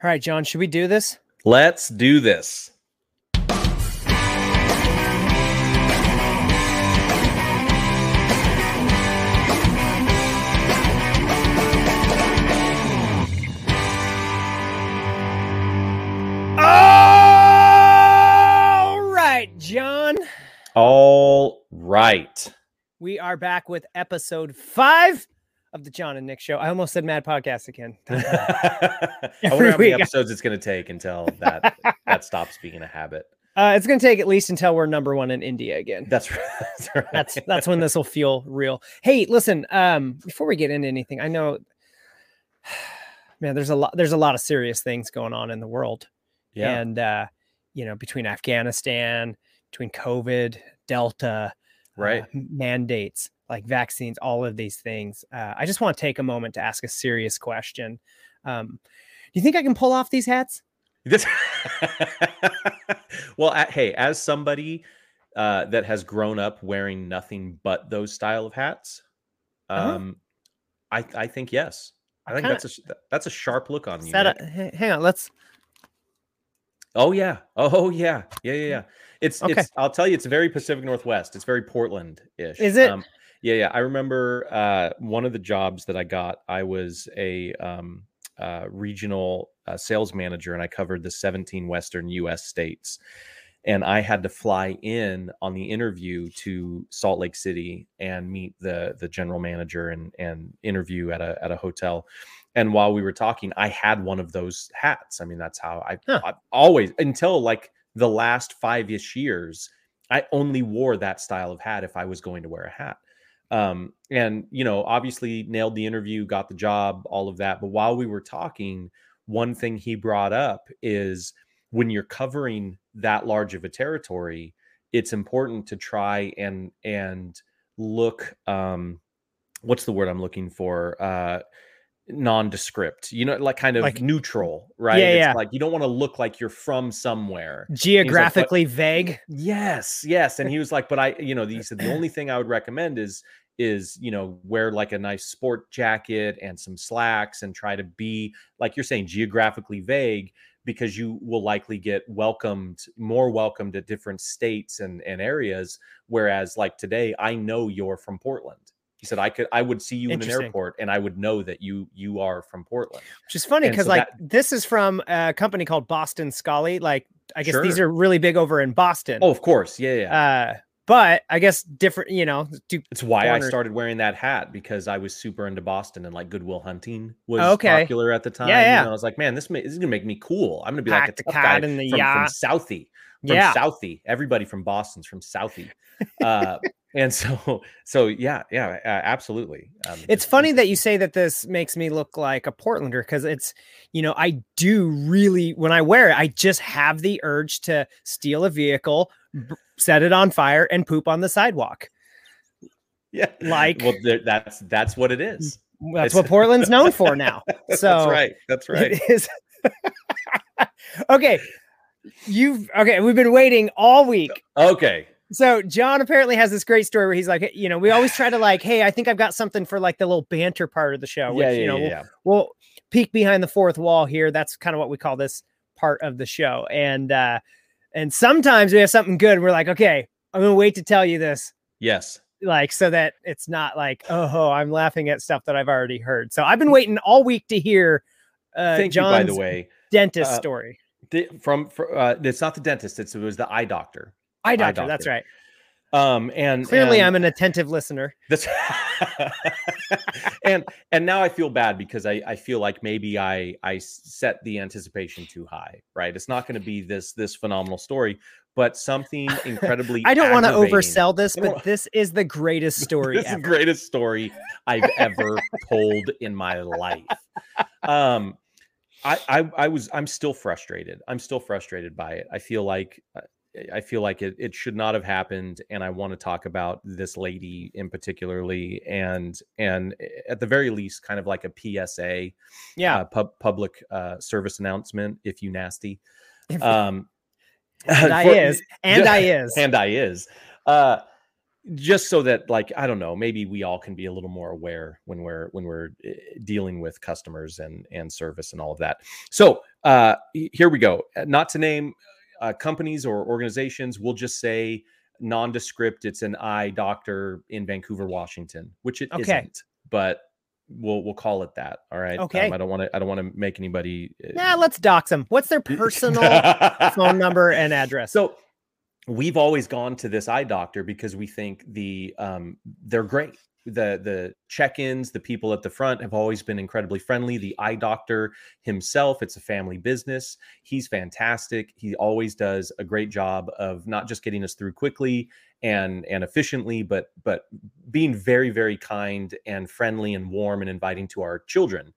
All right, Jon, should we do this? Let's do this. All right, Jon. All right. We are back with episode five of the Jon and Nick Show. I almost said Mad Podcast again. I wonder how many episodes it's going to take until that that stops being a habit. Uh, it's going to take at least until we're number one in India again. That's right. That's right. That's that's when this will feel real. Hey, listen. Um, before we get into anything, I know, man, there's a lot. There's a lot of serious things going on in the world. yeah. and uh, you know between afghanistan between covid delta right. uh, mandates like vaccines all of these things uh, i just want to take a moment to ask a serious question um, do you think i can pull off these hats This- well, a- hey, as somebody uh, that has grown up wearing nothing but those style of hats, Uh-huh. um, I I think yes. I I think kinda- that's a that's a sharp look on you. Set Nick. up- h- hang on let's Oh yeah. Oh yeah. Yeah yeah yeah. It's Okay. it's. I'll tell you, it's very Pacific Northwest. It's very Portland ish. Is it? Yeah yeah. I remember uh, one of the jobs that I got. I was a um, uh, regional uh, sales manager, and I covered the 17 Western U.S. states. And I had to fly in on the interview to Salt Lake City and meet the the general manager and and interview at a at a hotel. And while we were talking, I had one of those hats. I mean, that's how I, Huh. I always until like the last five ish years, I only wore that style of hat if I was going to wear a hat. Um, and you know, obviously nailed the interview, got the job, all of that. But while we were talking, one thing he brought up is when you're covering that large of a territory, it's important to try and and look um what's the word I'm looking for? Uh nondescript you know like kind of Like- neutral right Yeah, it's yeah. like you don't want to look like you're from somewhere geographically vague Yes, yes. And he was like, but I, you know, he said the only thing I would recommend is is you know wear like a nice sport jacket and some slacks and try to be like you're saying geographically vague because you will likely get welcomed more welcomed at different states and and areas whereas like today i know you're from portland he said i could i would see you in an airport and i would know that you you are from portland which is funny because so like that- this is from a company called Boston Scally like i guess these are really big over in boston oh of course yeah yeah uh but i guess different you know do It's why I started wearing that hat because I was super into Boston and like Good Will Hunting was Okay. popular at the time. Yeah, yeah. know, I was like, man, this, ma- this is gonna make me cool. I'm gonna be like Pack a the tough guy cat in the from, from. Southie, from yeah Southie. Everybody from Boston's from Southie. Uh, and so, so yeah, yeah, uh, absolutely. Um, It's funny that you say that this makes me look like a Portlander because it's, you know, I do really, when I wear it, I just have the urge to steal a vehicle, b- set it on fire, and poop on the sidewalk. yeah, like- well, there, that's that's what it is. That's It's- what Portland's known for now. So that's right. That's right. it is. okay. You've, okay. We've been waiting all week. Okay. So Jon apparently has this great story where he's like, you know, we always try to like, hey, I think I've got something for like the little banter part of the show. Which, yeah, yeah, you know, yeah, we'll- we'll peek behind the fourth wall here. That's kind of what we call this part of the show. And uh and sometimes we have something good we're like, okay, I'm gonna wait to tell you this, Yes. like so that it's not like, oh, I'm laughing at stuff that I've already heard. So I've been waiting all week to hear uh Thank Jon's you, by the way. dentist uh, story. The, from, fr uh, it's not the dentist. It's, it was the eye doctor. Eye eye doctor, that's right. Um, and Clearly, and- I'm an attentive listener. That's and and now I feel bad because I I feel like maybe I I set the anticipation too high. Right, it's not going to be this this phenomenal story, but something incredibly. I don't want to oversell this, but this is the greatest story This is the greatest story I've ever told in my life. Um, I, I I was I'm still frustrated. I'm still frustrated by it. I feel like uh, I feel like it it should not have happened, and I want to talk about this lady in particularly, and and eh, at the very least, kind of like a PSA, Yeah. uh, pub, public uh, service announcement. If you nasty, um, and I for- is. And I is. and I is. Uh, just so that like i don't know maybe we all can be a little more aware when we're when we're eh, dealing with customers and and service and all of that so uh, here we go. Not to name uh, companies or organizations, we'll just say nondescript. It's an eye doctor in Vancouver, Washington, which it Okay. not but we'll we'll call it that. All right. Okay. Um, I don't want to. I don't want to make anybody. uh, Nah, let's dox them. What's their personal phone number and address? So we've always gone to this eye doctor because we think the um they're great. The the check-ins, the people at the front have always been incredibly friendly. The eye doctor himself, it's a family business. He's fantastic. He always does a great job of not just getting us through quickly and and efficiently, but but being very very kind and friendly and warm and inviting to our children.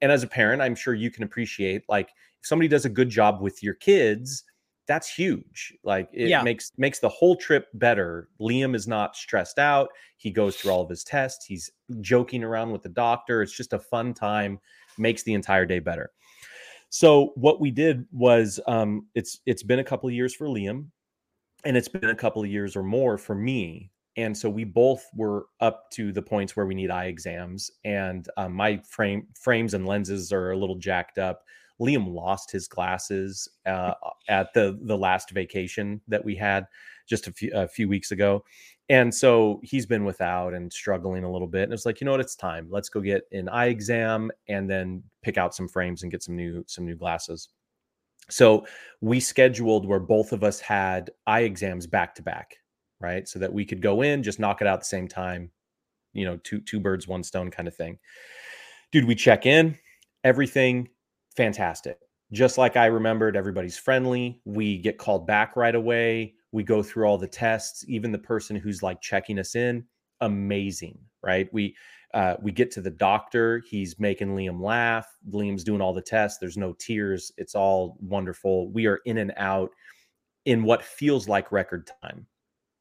And as a parent, I'm sure you can appreciate like if somebody does a good job with your kids, that's huge. Like it Yeah. makes makes the whole trip better. Liam is not stressed out. He goes through all of his tests. He's joking around with the doctor. It's just a fun time. Makes the entire day better. So what we did was um it's it's been a couple of years for Liam and it's been a couple of years or more for me. And so we both were up to the points where we need eye exams and um, my frame frames and lenses are a little jacked up. Liam lost his glasses uh, at the the last vacation that we had just a few a few weeks ago, and so he's been without and struggling a little bit. And it's like, you know what, it's time. Let's go get an eye exam and then pick out some frames and get some new some new glasses. So we scheduled where both of us had eye exams back to back, right? So that we could go in, just knock it out at the same time, you know, two two birds, one stone kind of thing. Dude, we check in, everything fantastic. Just like I remembered, everybody's friendly. We get called back right away. We go through all the tests. Even the person who's like checking us in, amazing, right? We uh, we get to the doctor. He's making Liam laugh. Liam's doing all the tests. There's no tears. It's all wonderful. We are in and out in what feels like record time.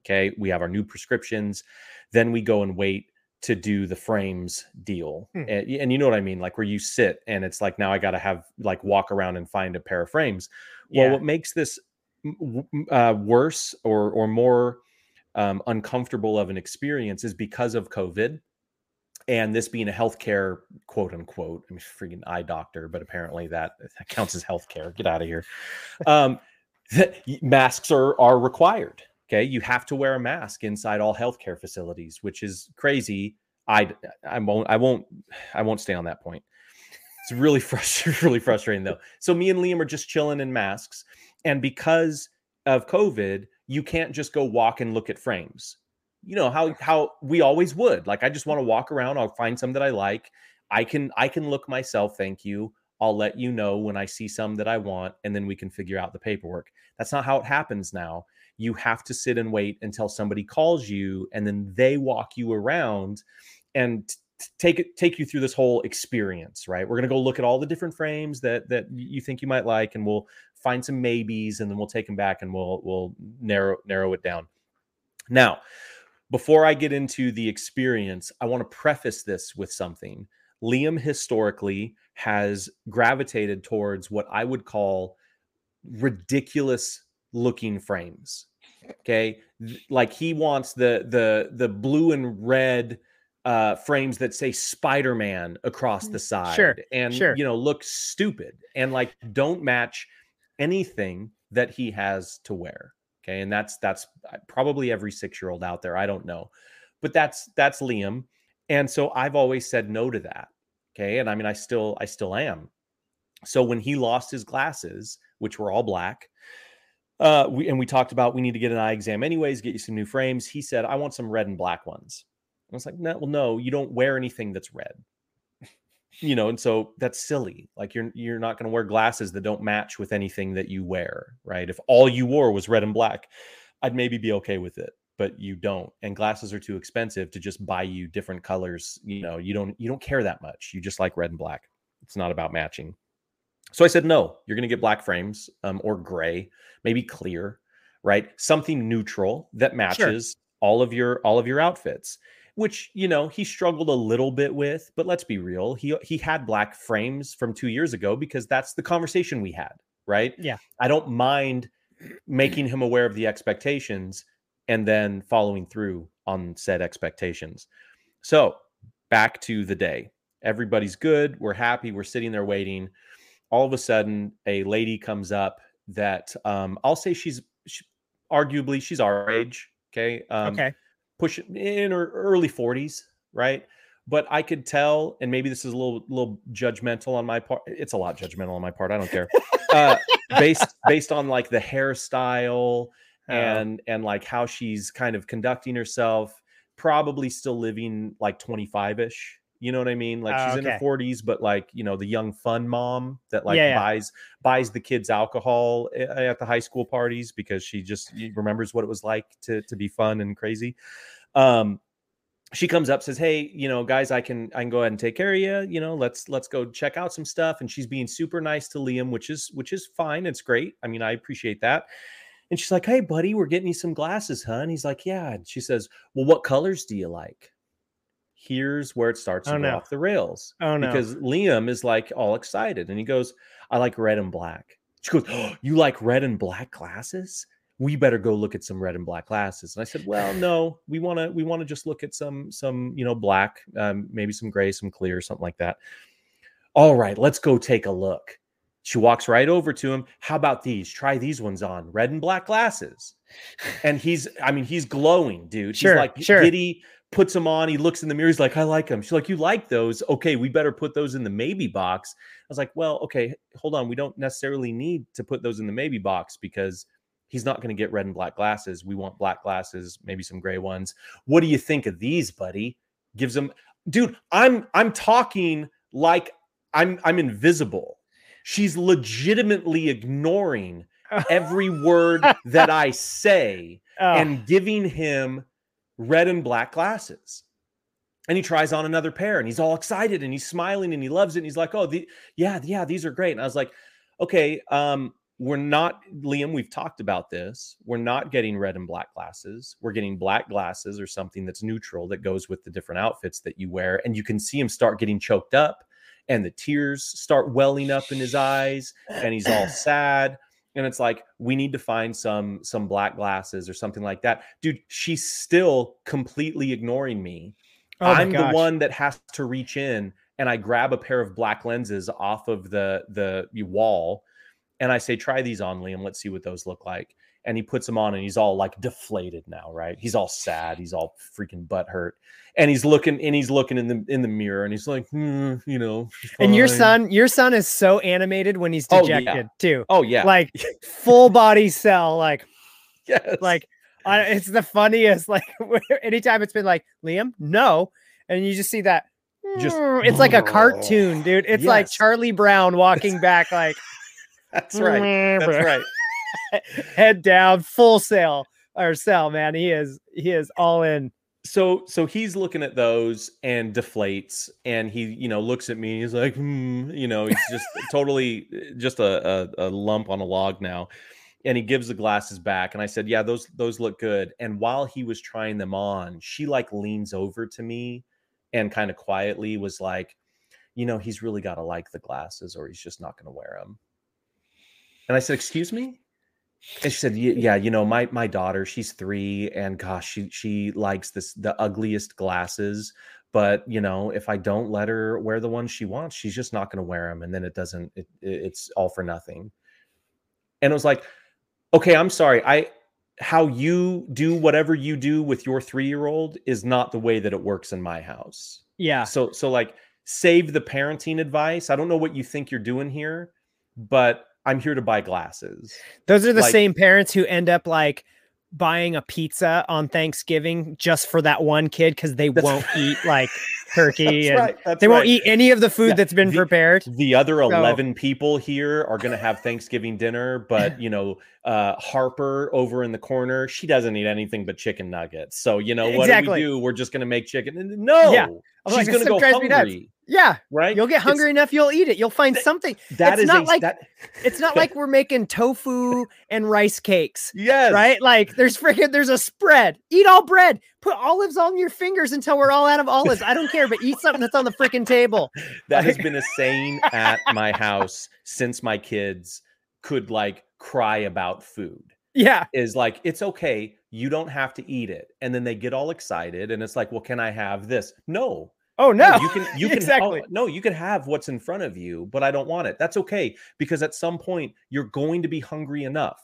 Okay, we have our new prescriptions. Then we go and wait to do the frames deal. Hmm. And, and you know what I mean? Like where you sit and it's like now I got to have like walk around and find a pair of frames. Well, yeah. what makes this m- w- m- uh, worse or or more um, uncomfortable of an experience is because of COVID, and this being a healthcare quote unquote. I mean, freaking eye doctor, but apparently that that counts as healthcare. Get out of here. Um, masks are are required. Okay, you have to wear a mask inside all healthcare facilities, which is crazy. I I won't I won't I won't stay on that point. It's really frustrating, really frustrating though. So me and Liam are just chilling in masks, and because of COVID, you can't just go walk and look at frames. You know how how we always would. Like I just want to walk around. I'll find some that I like. I can I can look myself. Thank you. I'll let you know when I see some that I want, and then we can figure out the paperwork. That's not how it happens now. You have to sit and wait until somebody calls you, and then they walk you around and take it take you through this whole experience. Right? We're gonna go look at all the different frames that that you think you might like, and we'll find some maybes, and then we'll take them back and we'll we'll narrow narrow it down. Now, before I get into the experience, I want to preface this with something. Liam historically has gravitated towards what I would call ridiculous looking frames. Okay? Like he wants the the the blue and red uh frames that say Spider-Man across the side Sure, and sure. you know look stupid and like don't match anything that he has to wear. Okay? And that's that's uh, probably every 6-year-old out there. I don't know. But that's that's Liam. And so I've always said no to that. Okay. And I mean, I still, I still am. So when he lost his glasses, which were all black, uh, we, and we talked about we need to get an eye exam anyways, get you some new frames. He said, I want some red and black ones. I was like, no, well, no, you don't wear anything that's red. You know, and so that's silly. Like you're you're not going to wear glasses that don't match with anything that you wear, right? If all you wore was red and black, I'd maybe be okay with it but you don't and glasses are too expensive to just buy you different colors you know you don't you don't care that much you just like red and black it's not about matching so i said no you're going to get black frames um, or gray maybe clear right something neutral that matches all of your all of your outfits which you know he struggled a little bit with but let's be real he he had black frames from 2 years ago because that's the conversation we had right Yeah. i don't mind making him aware of the expectations and then following through on said expectations. So, back to the day. Everybody's good. We're happy. We're sitting there waiting. All of a sudden a lady comes up that um, I'll say she's she, arguably she's our age. Okay. Um, okay. Push in her early 40s, right? But I could tell, and maybe this is a little little judgmental on my part. It's a lot judgmental on my part. I don't care. Uh, based based on like the hairstyle Oh. and and like how she's kind of conducting herself probably still living like 25ish you know what i mean? Like Oh, she's in her 40s but like you know the young fun mom that like Yeah, yeah. buys buys the kids alcohol at the high school parties because she just remembers what it was like to to be fun and crazy. Um she comes up says hey you know guys i can i can go ahead and take care of you you know let's let's go check out some stuff. And she's being super nice to liam which is which is fine. It's great. I mean i appreciate that. And she's like hey buddy we're getting you some glasses huh and he's like yeah. And she says well what colors do you like here's where it starts to Oh, go no. off the rails Oh no. because liam is like all excited and he goes i like red and black. She goes oh, you like red and black glasses? We better go look at some red and black glasses. And i said well no we want to we want to just look at some some you know black um, maybe some gray some clear something like that. All right let's go take a look. She walks right over to him. How about these? Try these ones on. Red and black glasses. And he's i mean he's glowing dude. Sure, he's like sure. giddy puts them on he looks in the mirror he's like i like them she's like you like those? Okay we better put those in the maybe box. I was like well okay hold on we don't necessarily need to put those in the maybe box because he's not going to get red and black glasses. We want black glasses maybe some gray ones. What do you think of these buddy? Gives him dude i'm i'm talking like i'm i'm invisible. She's legitimately ignoring every word that i say Oh, and giving him red and black glasses. And he tries on another pair and he's all excited and he's smiling and he loves it. And he's like, Oh, the, yeah, yeah, these are great. And I was like, Okay, um, we're not, Liam, we've talked about this. We're not getting red and black glasses. We're getting black glasses or something that's neutral that goes with the different outfits that you wear. And you can see him start getting choked up and the tears start welling up in his eyes and he's all sad and it's like we need to find some some black glasses or something like that. Dude she's still completely ignoring me. Oh i'm the one that has to reach in and i grab a pair of black lenses off of the the wall and i say try these on liam. Let's see what those look like and he puts them on and he's all like deflated now right he's all sad he's all freaking butt hurt and he's looking and he's looking in the in the mirror and he's like hmm, you know And your son, your son is so animated when he's Oh, yeah. dejected too. oh yeah Like full body cell, like yes like I, it's the funniest. Like anytime it's been like Liam, no, and you just see that. Just- it's like a cartoon, dude. It's like Charlie Brown walking back, like that's right that's right head down, full sail or cell, man. He is he is all in. so so he's looking at those and deflates and he you know looks at me he's like hmm, you know he's just totally just a, a, a lump on a log now and he gives the glasses back and i said yeah those those look good and while he was trying them on she like leans over to me and kind of quietly was like you know he's really got to like the glasses or he's just not going to wear them and i said excuse me and she said, "Yeah, you know, my my daughter, she's three, and gosh, she she likes this the ugliest glasses. But you know, if I don't let her wear the ones she wants, she's just not going to wear them, and then it doesn't. It, it- it's all for nothing." And it was like, "Okay, I'm sorry. I how you do whatever you do with your three year old is not the way that it works in my house. Yeah. So so like save the parenting advice. I don't know what you think you're doing here, but I'm here to buy glasses." Those are the like- same parents who end up like buying a pizza on Thanksgiving just for that one kid because they won't eat like turkey and right. They won't eat any of the food Yeah, that's been the- prepared. The other So- 11 people here are going to have Thanksgiving dinner, but you know, uh, Harper over in the corner, she doesn't eat anything but chicken nuggets. So, you know, what Exactly. do we do? We're just going to make chicken. No, Yeah. She's like, going to go drives me nuts." hungry, Yeah, right? you'll get It's- hungry enough, you'll eat it. You'll find something. That it's is not a, like- that, It's not like we're making tofu and rice cakes. yes, Right? Like there's freaking there's a spread. Eat all bread. Put olives on your fingers until we're all out of olives. I don't care, but eat something that's on the freaking table. That has been a saying at my house since my kids could like cry about food. Yeah. is like it's okay you don't have to eat it and then they get all excited and it's like well can i have this no Oh no, you can you can exactly. oh, no, you can have what's in front of you, but I don't want it. That's okay because at some point you're going to be hungry enough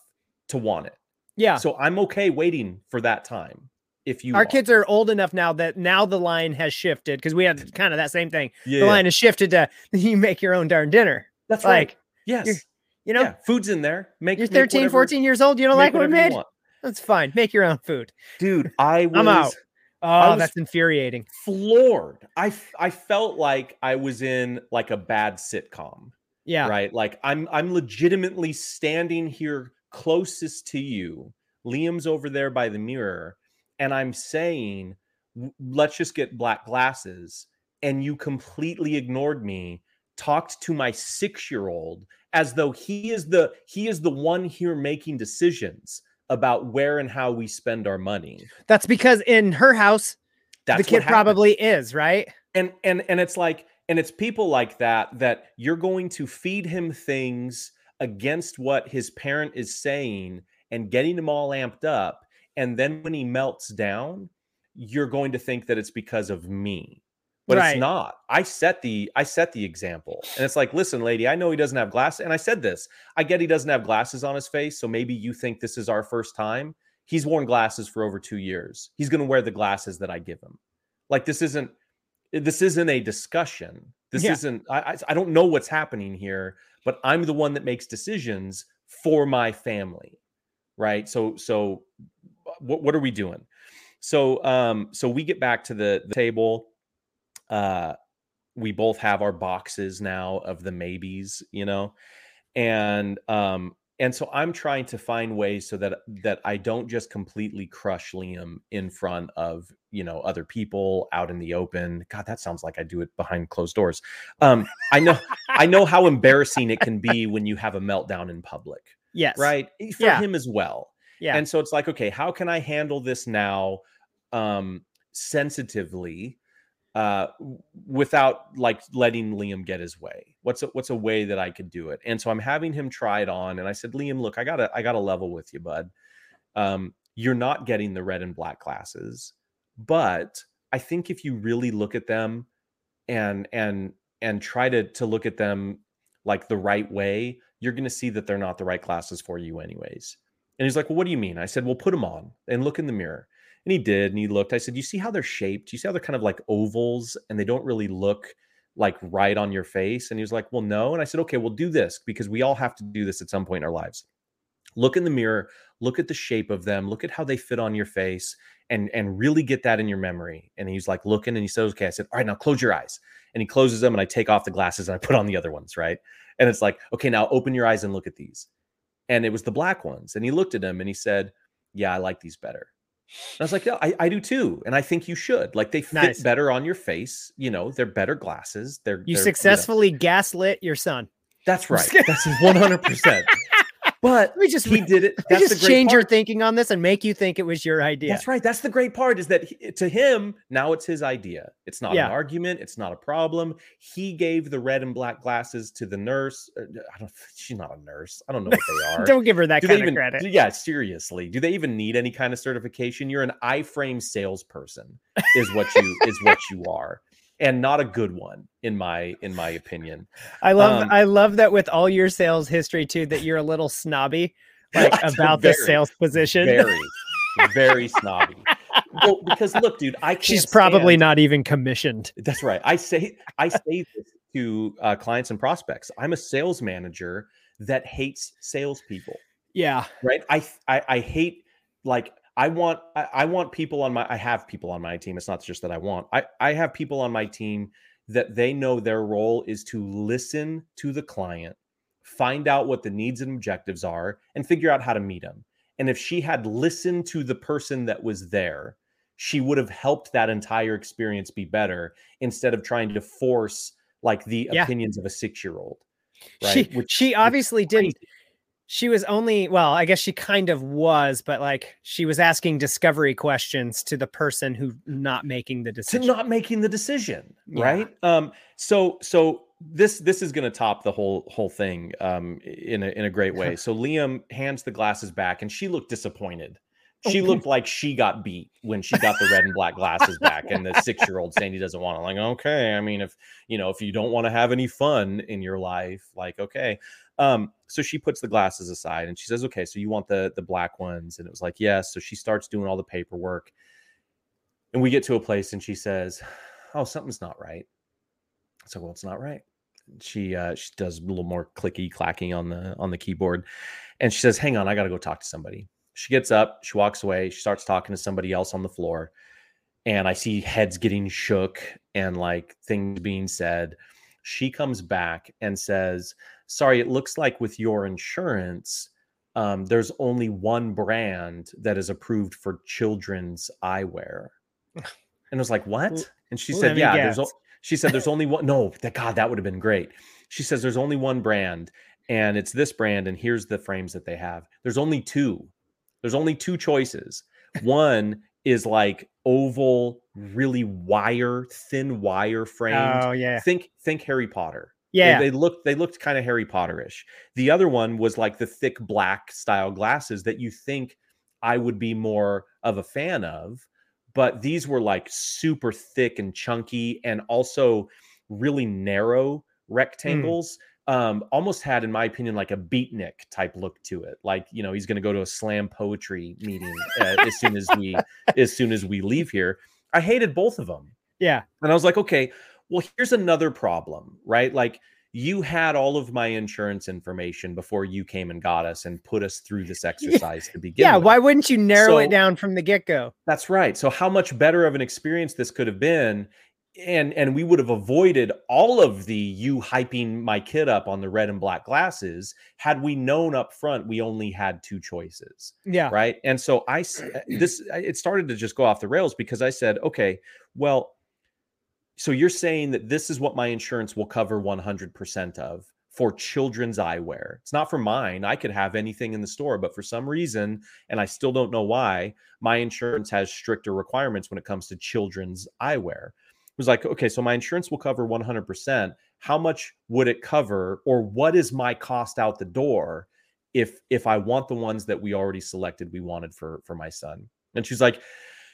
to want it. Yeah. So I'm okay waiting for that time. If you our are. kids are old enough now that now the line has shifted because we had kind of that same thing. yeah, The line has shifted to you make your own darn dinner. that's right. Like, Yes. you know, yeah, food's in there. Make you're make 13, whatever- 14 years old. You don't like what we made? That's fine. Make your own food. dude. I was I'm out. Oh, that's infuriating. floored. I I felt like I was in like a bad sitcom. Yeah. right like i'm i'm legitimately standing here closest to you liam's over there by the mirror and i'm saying let's just get black glasses and you completely ignored me talked to my 6-year-old as though he is the he is the one here making decisions about where and how we spend our money That's because in her house, that's the kid probably is, right? and and and it's like and it's people like that that you're going to feed him things against what his parent is saying and getting him all amped up and then when he melts down you're going to think that it's because of me but Right. it's not i set the i set the example and it's like listen lady i know he doesn't have glasses and i said this i get he doesn't have glasses on his face so maybe you think this is our first time he's worn glasses for over two years he's going to wear the glasses that i give him like this isn't this isn't a discussion. This Yeah. isn't. I I don't know what's happening here, but I'm the one that makes decisions for my family, right? So so, what what are we doing? So um so we get back to the, the table. Uh, we both have our boxes now of the maybes, you know, and um and so I'm trying to find ways so that that I don't just completely crush Liam in front of you know other people out in the open. God, that sounds like I do it behind closed doors. Um, I know I know how embarrassing it can be when you have a meltdown in public, Yes. right? For Yeah. him as well. Yeah. And so it's like, okay, how can I handle this now um sensitively uh without like letting Liam get his way? What's a what's a way that I could do it? And so I'm having him try it on and I said, "Liam, look, I got to I got to level with you, bud. Um you're not getting the red and black classes, but I think if you really look at them and and and try to to look at them like the right way, you're going to see that they're not the right classes for you anyways." And he's like, "Well, what do you mean?" I said, "Well, put them on and look in the mirror." And he did, and he looked. I said, "You see how they're shaped? You see how they're kind of like ovals, and they don't really look like right on your face?" And he was like, "Well, no." And I said, "Okay, we'll do this because we all have to do this at some point in our lives. Look in the mirror, look at the shape of them, look at how they fit on your face, and and really get that in your memory." And he's like looking, and he said, "Okay." I said, "All right, now close your eyes." And he closes them, and I take off the glasses and I put on the other ones, right? And it's like, "Okay, now open your eyes and look at these." And it was the black ones, and he looked at them and he said, "Yeah, I like these better." And I was like, yeah, I, I do too. And I think you should. Like they fit Nice. better on your face. You know, they're better glasses. They're You they're, know- successfully gaslit your son. that's right. That's one hundred percent. But me just he did it. That's the just change your thinking on this and make you think it was your idea. That's right. That's the great part is that he- to him, now it's his idea. It's not Yeah. an argument. It's not a problem. He gave the red and black glasses to the nurse. Uh, I don't, she's not a nurse. I don't know what they are. Don't give her that do kind even of credit. do- yeah seriously do they even need any kind of certification you're an iframe salesperson is what you is what you are and not a good one in my in my opinion I love um, I love that with all your sales history too that you're a little snobby like about the sales position. very very snobby well because look dude i can't She's probably stand- not even commissioned. that's right i say i say this to uh, clients and prospects i'm a sales manager that hates salespeople Yeah. right I, I i hate like i want I, I want people on my i have people on my team it's not just that i want i i have people on my team that they know their role is to listen to the client find out what the needs and objectives are and figure out how to meet them and if she had listened to the person that was there she would have helped that entire experience be better instead of trying to force like the Yeah. opinions of a six year old right She Which- she obviously didn't. She was only well i guess she kind of was but like she was asking discovery questions to the person who not making the to decision. not making the decision Yeah. right? Um so so this this is going to top the whole whole thing um in a in a great way. So liam hands the glasses back and she looked disappointed. She looked like she got beat when she got the red and black glasses back and the six year old saying he doesn't want it like okay i mean if you know if you don't want to have any fun in your life like okay um so she puts the glasses aside and she says okay so you want the the black ones? And it was like yes. So she starts doing all the paperwork. And we get to a place and she says oh something's not right. So well it's not right. She uh she does a little more clicky clacking on the on the keyboard. And she says hang on i gotta go talk to somebody. She gets up, she walks away, she starts talking to somebody else on the floor. And I see heads getting shook and like things being said. She comes back and says, Sorry, it looks like with your insurance, um, there's only one brand that is approved for children's eyewear. And I was like, What? And she said, Yeah, there's, she said, There's only one. No, that God, that would have been great. She says, There's only one brand and it's this brand. And here's the frames that they have. There's only two there's only two choices. One is like oval, really wire, thin wire framed. Oh yeah. Think think Harry Potter. Yeah. They, they looked they looked kind of Harry Potterish. The other one was like the thick black style glasses that you think I would be more of a fan of, but these were like super thick and chunky and also really narrow mm. rectangles. Mm um, almost had, in my opinion, like a beatnik type look to it. Like you know, he's going to go to a slam poetry meeting uh, as soon as we as soon as we leave here. I hated both of them. Yeah, and I was like, okay, well, here's another problem, right? Like you had all of my insurance information before you came and got us and put us through this exercise to begin. Yeah, with. why wouldn't you narrow so, it down from the get go? That's right. So how much better of an experience this could have been and and we would have avoided all of the you hyping my kid up on the red and black glasses had we known up front we only had two choices yeah. right? And so i uh, this it started to just go off the rails because i said okay well so you're saying that this is what my insurance will cover 100% of for children's eyewear. It's not for mine. I could have anything in the store but for some reason and i still don't know why my insurance has stricter requirements when it comes to children's eyewear was like, okay, so my insurance will cover 100%. How much would it cover, or what is my cost out the door if if I want the ones that we already selected we wanted for for my son? And she's like,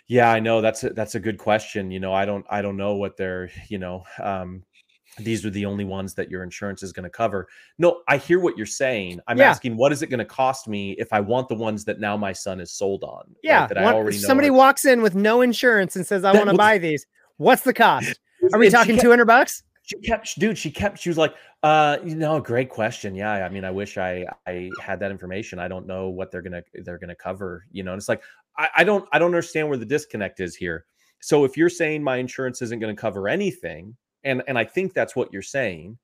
yeah, I know that's a, that's a good question. You know, I don't I don't know what they're you know. Um, these are the only ones that your insurance is going to cover. No, I hear what you're saying. I'm yeah. asking, what is it going to cost me if I want the ones that now my son is sold on? Yeah, right, that I already know. Somebody walks in with no insurance and says, "I want to buy these." What's the cost? Are we talking two hundred bucks? She kept, dude. She kept. She was like, uh, you know, great question. Yeah, I mean, I wish I I had that information. I don't know what they're gonna they're gonna cover. You know, and it's like I, I don't I don't understand where the disconnect is here. So if you're saying my insurance isn't going to cover anything, and and I think that's what you're saying,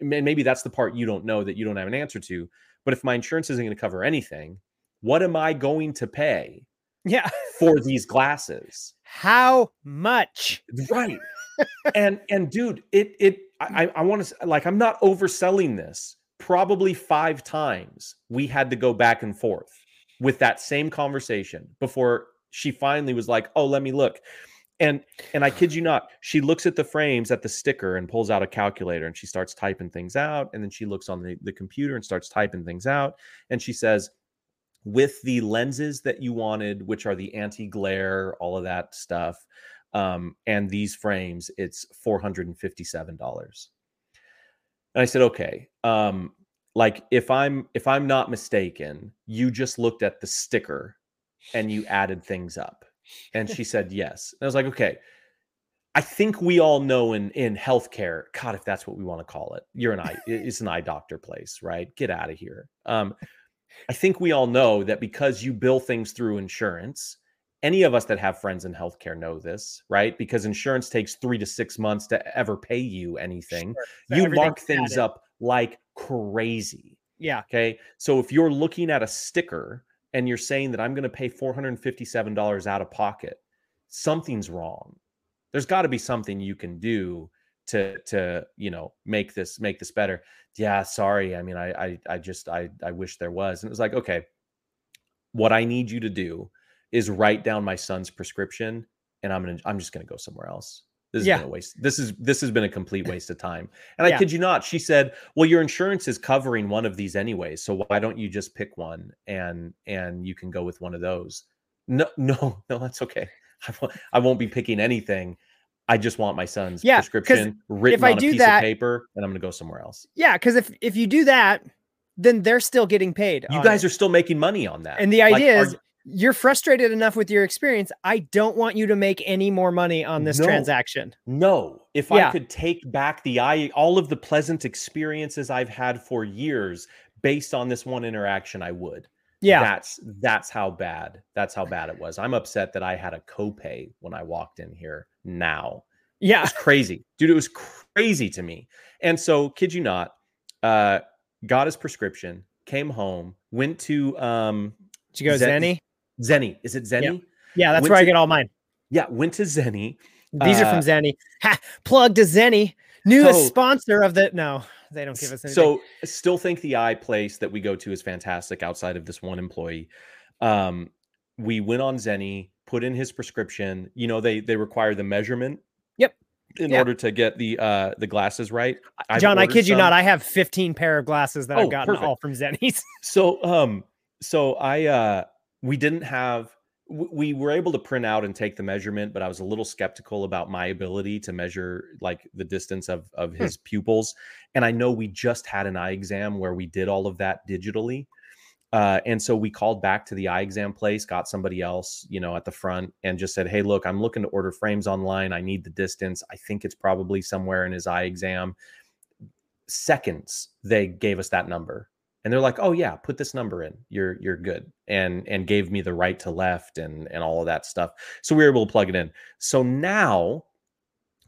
and maybe that's the part you don't know that you don't have an answer to. But if my insurance isn't going to cover anything, what am I going to pay? Yeah, for these glasses. How much? Right. And and dude it it i i want to like i'm not overselling this. Probably five times we had to go back and forth with that same conversation before she finally was like oh let me look. And and i kid you not she looks at the frames at the sticker and pulls out a calculator and she starts typing things out. And then she looks on the, the computer and starts typing things out. And she says with the lenses that you wanted, which are the anti glare, all of that stuff, um, and these frames, it's four hundred and fifty seven dollars. And I said, okay, um, like if I'm if I'm not mistaken, you just looked at the sticker and you added things up. And she said yes. And I was like, okay. I think we all know in in healthcare, God, if that's what we want to call it, you're an eye, it's an eye doctor place, right? Get out of here. Um, I think we all know that because you bill things through insurance, any of us that have friends in healthcare know this, right? Because insurance takes three to six months to ever pay you anything. Sure. you mark things up like crazy. Yeah. Okay. So if you're looking at a sticker and you're saying that I'm going to pay $457 out of pocket, something's wrong. There's got to be something you can do to to you know make this make this better yeah sorry i mean i i, I just i i wish there was and it was like okay what i need you to do is write down my son's prescription and i'm gonna i'm just gonna go somewhere else this has yeah. been a waste this is this has been a complete waste of time and yeah. i kid you not she said well your insurance is covering one of these anyways so why don't you just pick one and and you can go with one of those No, no, no, that's okay. I won't, I won't be picking anything. I just want my son's Yeah, prescription written if I on a do piece that- of paper, and I'm going to go somewhere else. Yeah, because if if you do that, then they're still getting paid. You guys it. are still making money on that. and the Like, idea are is you're frustrated enough with your experience. I don't want you to make any more money on this No. transaction. No, if I could take back the I all of the pleasant experiences I've had for years based on this one interaction, I would. Yeah. That's that's how bad. That's how bad it was. I'm upset that I had a copay when I walked in here now. Yeah. was crazy. Dude, it was crazy to me. And so, kid you not, uh got his prescription, came home, went to um Did you go Zen- Zenni? Zenni. Is it Zenni? Yeah, that's went where I get all mine. Yeah, went to Zenni. These are uh, from Zenni. Ha, plug to Zenni, newest So- sponsor of the. No, they don't give us anything. So still think the eye place that we go to is fantastic outside of this one employee. Um, we went on Zenni, put in his prescription. You know, they they require the measurement. Yep. In Yeah. order to get the uh the glasses right. I've Jon, I kid you not. I have 15 pair of glasses that Oh, I've gotten perfect. all from Zenni's. So um so I uh we didn't have we were able to print out and take the measurement, but I was a little skeptical about my ability to measure like the distance of of Hmm. his pupils. And I know we just had an eye exam where we did all of that digitally. Uh, and so we called back to the eye exam place, got somebody else, you know, at the front, and just said, "Hey, look, I'm looking to order frames online. I need the distance. I think it's probably somewhere in his eye exam." Seconds, they gave us that number, and they're like, "Oh yeah, put this number in. You're you're good," and and gave me the right to left and and all of that stuff. So we were able to plug it in. So now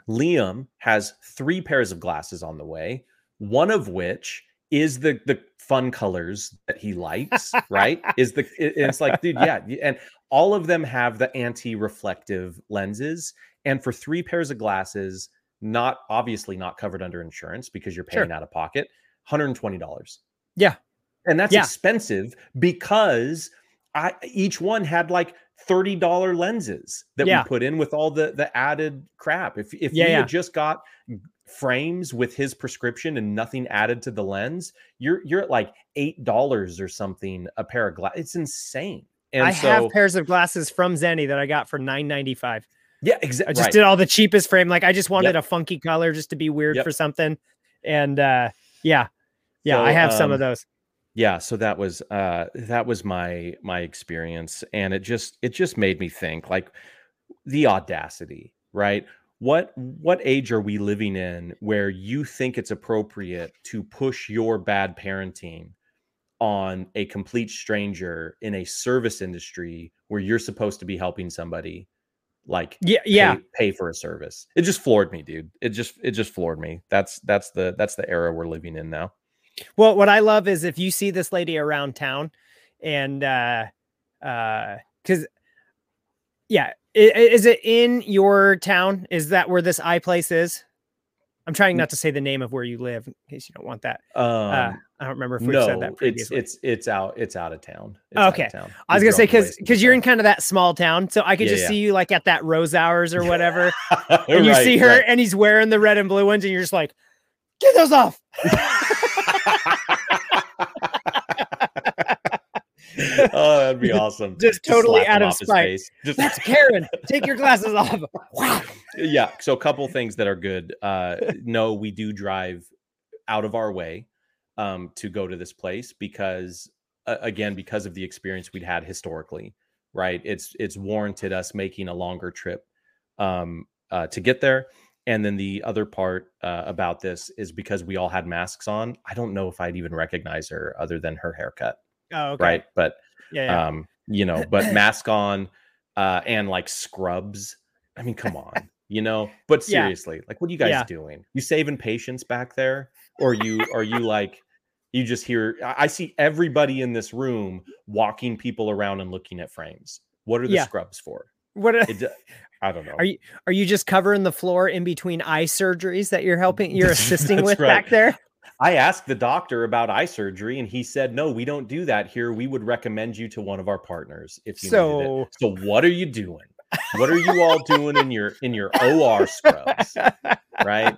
Liam has three pairs of glasses on the way, one of which is the the fun colors that he likes, right? Is the it- it's like, dude, yeah, and all of them have the anti-reflective lenses, and for three pairs of glasses, not obviously not covered under insurance because you're Sure. paying out of pocket, hundred and twenty dollars. Yeah. and that's Yeah. expensive because I each one had like thirty dollar lenses that Yeah. we put in with all the the added crap. If if Yeah, we had just got frames with his prescription and nothing added to the lens, you're you're at like eight dollars or something a pair of glass. It's insane. And I so, have pairs of glasses from Zenni that I got for 9.95. yeah, exactly. I just did all the cheapest frame. Like I just wanted Yep. a funky color just to be weird Yep. for something. And uh yeah. Yeah, So, I have some um, of those. yeah so that was uh that was my my experience and it just it just made me think like the audacity right what what age are we living in where you think it's appropriate to push your bad parenting on a complete stranger in a service industry where you're supposed to be helping somebody like Yeah, yeah. pay, pay for a service? It just floored me dude. It just it just floored me. That's that's the that's the era we're living in now. Well, what I love is if you see this lady around town and uh uh cuz yeah, is it in your town? Is that where this eye place is? I'm trying not to say the name of where you live in case you don't want that. um Uh, I don't remember if we've no, said that it's previously. it's it's out it's out of town. It's out of Okay. town. I was gonna say because because you're in kind of that small town, so I could Yeah, just yeah. see you like at that Rosauers or whatever, and you Right, see her right. and he's wearing the red and blue ones, and you're just like, get those off. oh, that'd be awesome. Just totally out of spite. Just That's Karen. Take your glasses off. Wow. yeah. So a couple things that are good. Uh, no, we do drive out of our way um, to go to this place because, uh, again, because of the experience we'd had historically, right? It's it's warranted us making a longer trip um, uh, to get there. And then the other part uh, about this is because we all had masks on. I don't know if I'd even recognize her other than her haircut, Oh, okay. right? But Yeah. yeah. um you know but mask on uh and like scrubs i mean come on you know but Yeah. seriously like what are you guys Yeah. doing you saving patients back there or you are you like you just hear I see everybody in this room walking people around and looking at frames what are the Yeah. scrubs for what a- it, i don't know Are you are you just covering the floor in between eye surgeries that you're helping you're assisting with right. back there? I asked the doctor about eye surgery, and he said, "No, we don't do that here. We would recommend you to one of our partners if you needed it." So, what are you doing? What are you all doing in your in your OR scrubs? Right?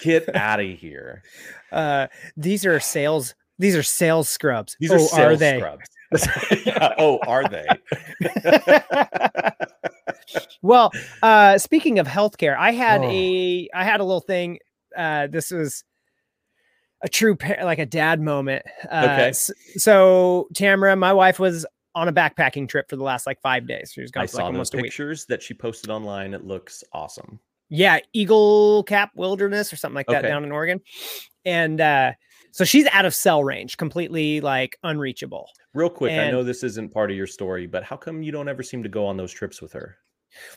Get out of here. Uh, these are sales. These are sales scrubs. These are oh, sales are they? scrubs. yeah. Oh, are they? well, uh, speaking of healthcare, I had Oh. a I had a little thing. Uh, this was a true pa- like a dad moment. Uh, Okay. s- So Tamara, my wife, was on a backpacking trip for the last like five days. She was gone I for like almost a week. pictures that she posted online. It looks awesome. Yeah, Eagle Cap Wilderness or something like that Okay. down in Oregon. And uh, so she's out of cell range, completely like unreachable. Real quick, I know this isn't part of your story, but how come you don't ever seem to go on those trips with her?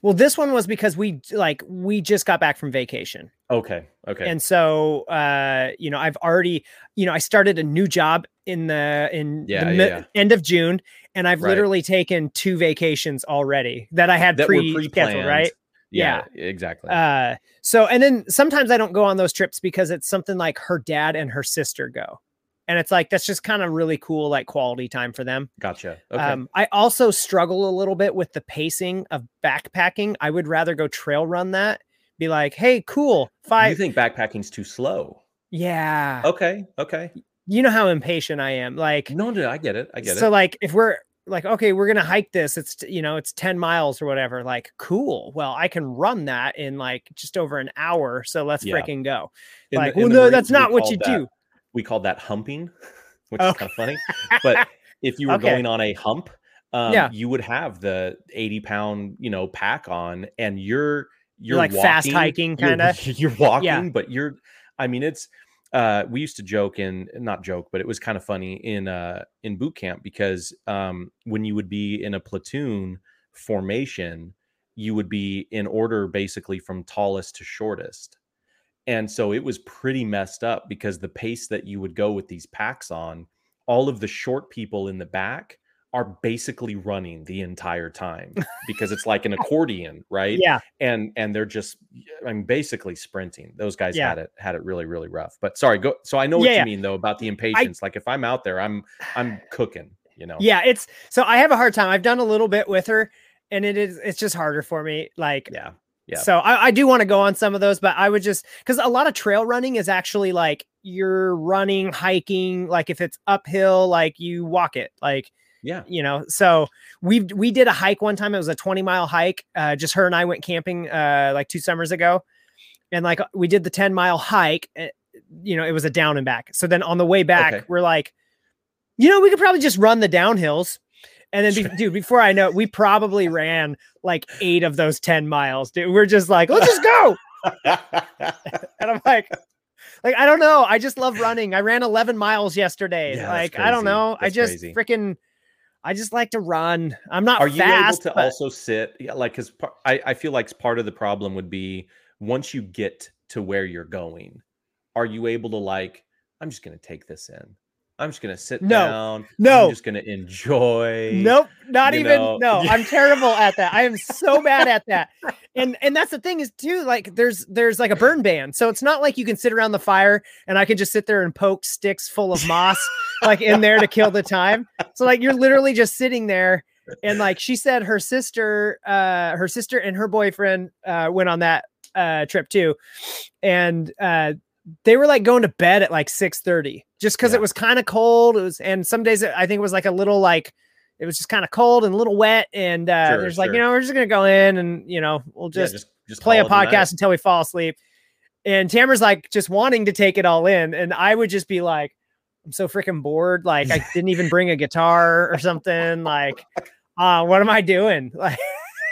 Well, this one was because we like we just got back from vacation. Okay. Okay. And so uh, you know, I've already, you know, I started a new job in the in Yeah, the yeah, mi- yeah. end of June, and I've Right. literally taken two vacations already that I had that pre scheduled, pre-planned. right? Yeah, exactly. Uh, so and then sometimes I don't go on those trips because it's something like her dad and her sister go. And it's like that's just kind of really cool, like quality time for them. gotcha. Okay. Um, I also struggle a little bit with the pacing of backpacking. I would rather go trail run that. Be like, hey, cool, five you think backpacking's too slow? yeah, Okay. Okay. you know how impatient I am. Like, No, no, I get it. I get so it. So like if we're like, okay, we're gonna hike this. It's you know, it's ten miles or whatever. Like, cool. Well, I can run that in like just over an hour. So let's Yeah. freaking go. In like, the- well, no, Marines, that's not what you that- do. We called that humping, which Oh. is kind of funny. But if you were Okay. going on a hump, um, Yeah. you would have the 80 pound, you know, pack on and you're, you're like fast hiking, kind of. You're, walking, but you're, I mean, it's, uh, we used to joke in not joke, but it was kind of funny in, uh, in boot camp because, um, when you would be in a platoon formation, you would be in order basically from tallest to shortest. And so it was pretty messed up because the pace that you would go with these packs on, all of the short people in the back are basically running the entire time because it's like an accordion, right? Yeah. And and they're just I mean basically sprinting. Those guys Yeah. had it had it really really rough. But sorry, go so I know what Yeah, you mean though about the impatience. like if I'm out there, I'm I'm cooking, you know. Yeah, it's so I have a hard time. I've done a little bit with her, and it is it's just harder for me. Like, Yeah. Yeah. so I, I do want to go on some of those, but I would just because a lot of trail running is actually like you're running, hiking. Like if it's uphill, like you walk it. Like Yeah. you know. So we we did a hike one time. It was a 20 mile hike. Uh, just her and I went camping uh like two summers ago, and like we did the 10 mile hike. eh, You know, it was a down and back. So then on the way back, Okay. we're like, you know, we could probably just run the downhills. And then, be- dude, before I know, it, we probably ran like eight of those 10 miles. Dude, we're just like, let's just go. And I'm like, like, I don't know. I just love running. I ran 11 miles yesterday. Yeah, like, I don't know. I just freaking, I just like to run. I'm not Are you fast. able to but- also sit? Yeah, like because I, I feel like part of the problem would be once you get to where you're going, are you able to like? I'm just gonna take this in. I'm just gonna sit No. down. No. I'm just gonna enjoy. Nope, not even. know? No, I'm terrible at that. I am so bad at that. And and that's the thing is too. Like there's there's like a burn ban, so it's not like you can sit around the fire and I can just sit there and poke sticks full of moss like in there to kill the time. So like you're literally just sitting there. And like she said, her sister, uh, her sister and her boyfriend uh, went on that uh, trip too, and uh, they were like going to bed at like six thirty, just because Yeah. it was kind of cold. It was, and some days it- I think it was like a little like it was just kind of cold and a little wet. And uh, Sure, there's like, you know, we're just gonna go in and you know we'll Yeah, just, just just play a podcast until we fall asleep. And Tamara's like just wanting to take it all in, and I would just be like, I'm so freaking bored. Like I didn't even bring a guitar or something. Like, uh, what am I doing? Like,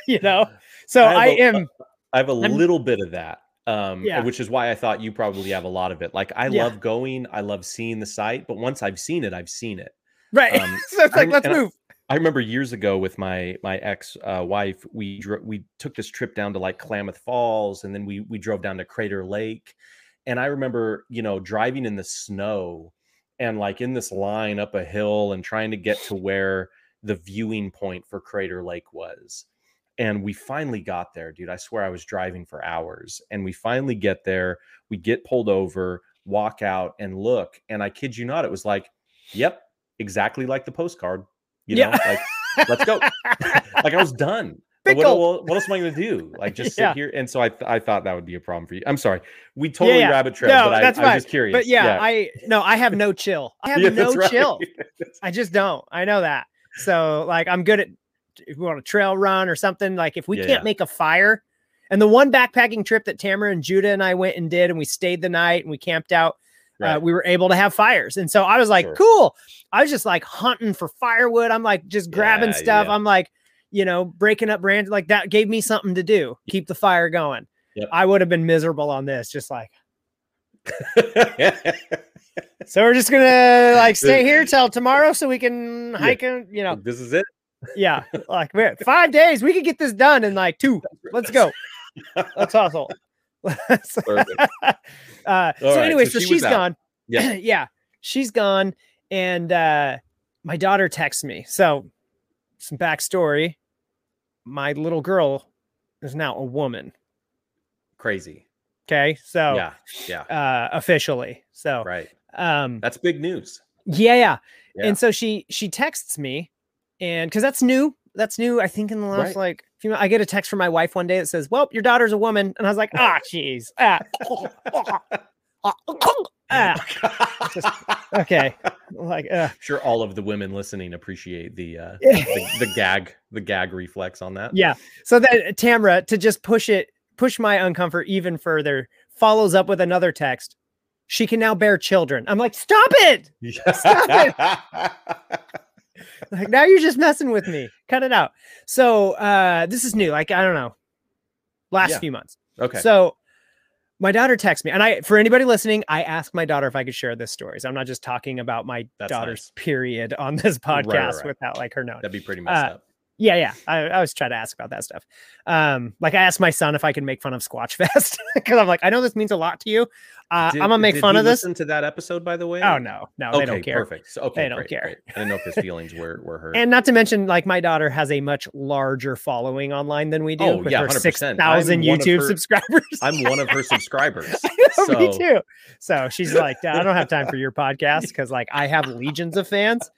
you know. So I I a- am. I have a I'm- little bit of that. Um, Yeah. which is why I thought you probably have a lot of it. Like I Yeah. love going, I love seeing the site, but once I've seen it, I've seen it. Right. um, so it's like, I'm- let's and I- move. I remember years ago with my my ex uh, wife, we dro- we took this trip down to like Klamath Falls, and then we we drove down to Crater Lake, and I remember you know driving in the snow and like in this line up a hill and trying to get to where the viewing point for Crater Lake was. And we finally got there, dude. I swear I was driving for hours. And we finally get there. We get pulled over, walk out, and look. And I kid you not, it was like, yep, exactly like the postcard. You Yeah. know, like let's go. like I was done. But what, what, else am I going to do? Like just sit here. And so I, th- I thought that would be a problem for you. I'm sorry. We totally yeah. rabbit trail, No, but I, that's I was just curious. But yeah, I no, I have no chill. I have Yeah, no right. chill. I just don't. I know that. So like I'm good at if we want a trail run or something. Like if we Yeah, can't yeah. make a fire, and the one backpacking trip that Tamara and Judah and I went and did, and we stayed the night and we camped out. Uh, we were able to have fires, and so I was like, Sure. "Cool." I was just like hunting for firewood. I'm like just grabbing Yeah, stuff. yeah. I'm like, you know, breaking up branches. Like that gave me something to do, keep the fire going. Yep. I would have been miserable on this, just like. So we're just gonna like stay here till tomorrow, so we can Yeah. hike. And, you know, this is it. Yeah, like we're- five days, we could get this done in like two. Let's go. Let's hustle. Uh, so right, anyway, so so, she she's gone. Yeah. yeah, she's gone, and uh, my daughter texts me. So some backstory: my little girl is now a woman. Crazy. Okay, so Yeah. Yeah. uh, officially, so Right. um, That's big news. Yeah, yeah. Yeah. And so she she texts me, and because that's new, that's new. I think in the last Right. like few, mo- I get a text from my wife one day that says, "Well, your daughter's a woman," and I was like, "Ah, jeez, ah, ah." Just- okay, like, uh, sure all of the women listening appreciate the uh the, the gag the gag reflex on that. yeah. So that Tamara to just push it, push my uncomfort even further, follows up with another text. She can now bear children. I'm like, stop it, stop it! Like now you're just messing with me. Cut it out. So uh this is new. Like I don't know, last Yeah. few months. okay. So my daughter texts me, and I, for anybody listening, I asked my daughter if I could share this story. So I'm not just talking about my That's daughter's nice. period on this Right, podcast right, right. without like her knowing. That'd be pretty messed uh, up. Yeah, yeah. I, I always try to ask about that stuff. Um, like I asked my son if I can make fun of Squatch Fest because I'm like, I know this means a lot to you. Uh, Did- I'm gonna make fun of this. Listen to that episode, by the way. Oh no, no, okay, they don't care. perfect. So, okay, They don't great, care. great. I didn't know if his feelings were were hurt. And not to mention, like my daughter has a much larger following online than we do. Oh, yeah, her 100%. six thousand I'm one of YouTube her- subscribers. I'm one of her subscribers. Know, so me too. So she's like, I don't have time for your podcast because like I have legions of fans.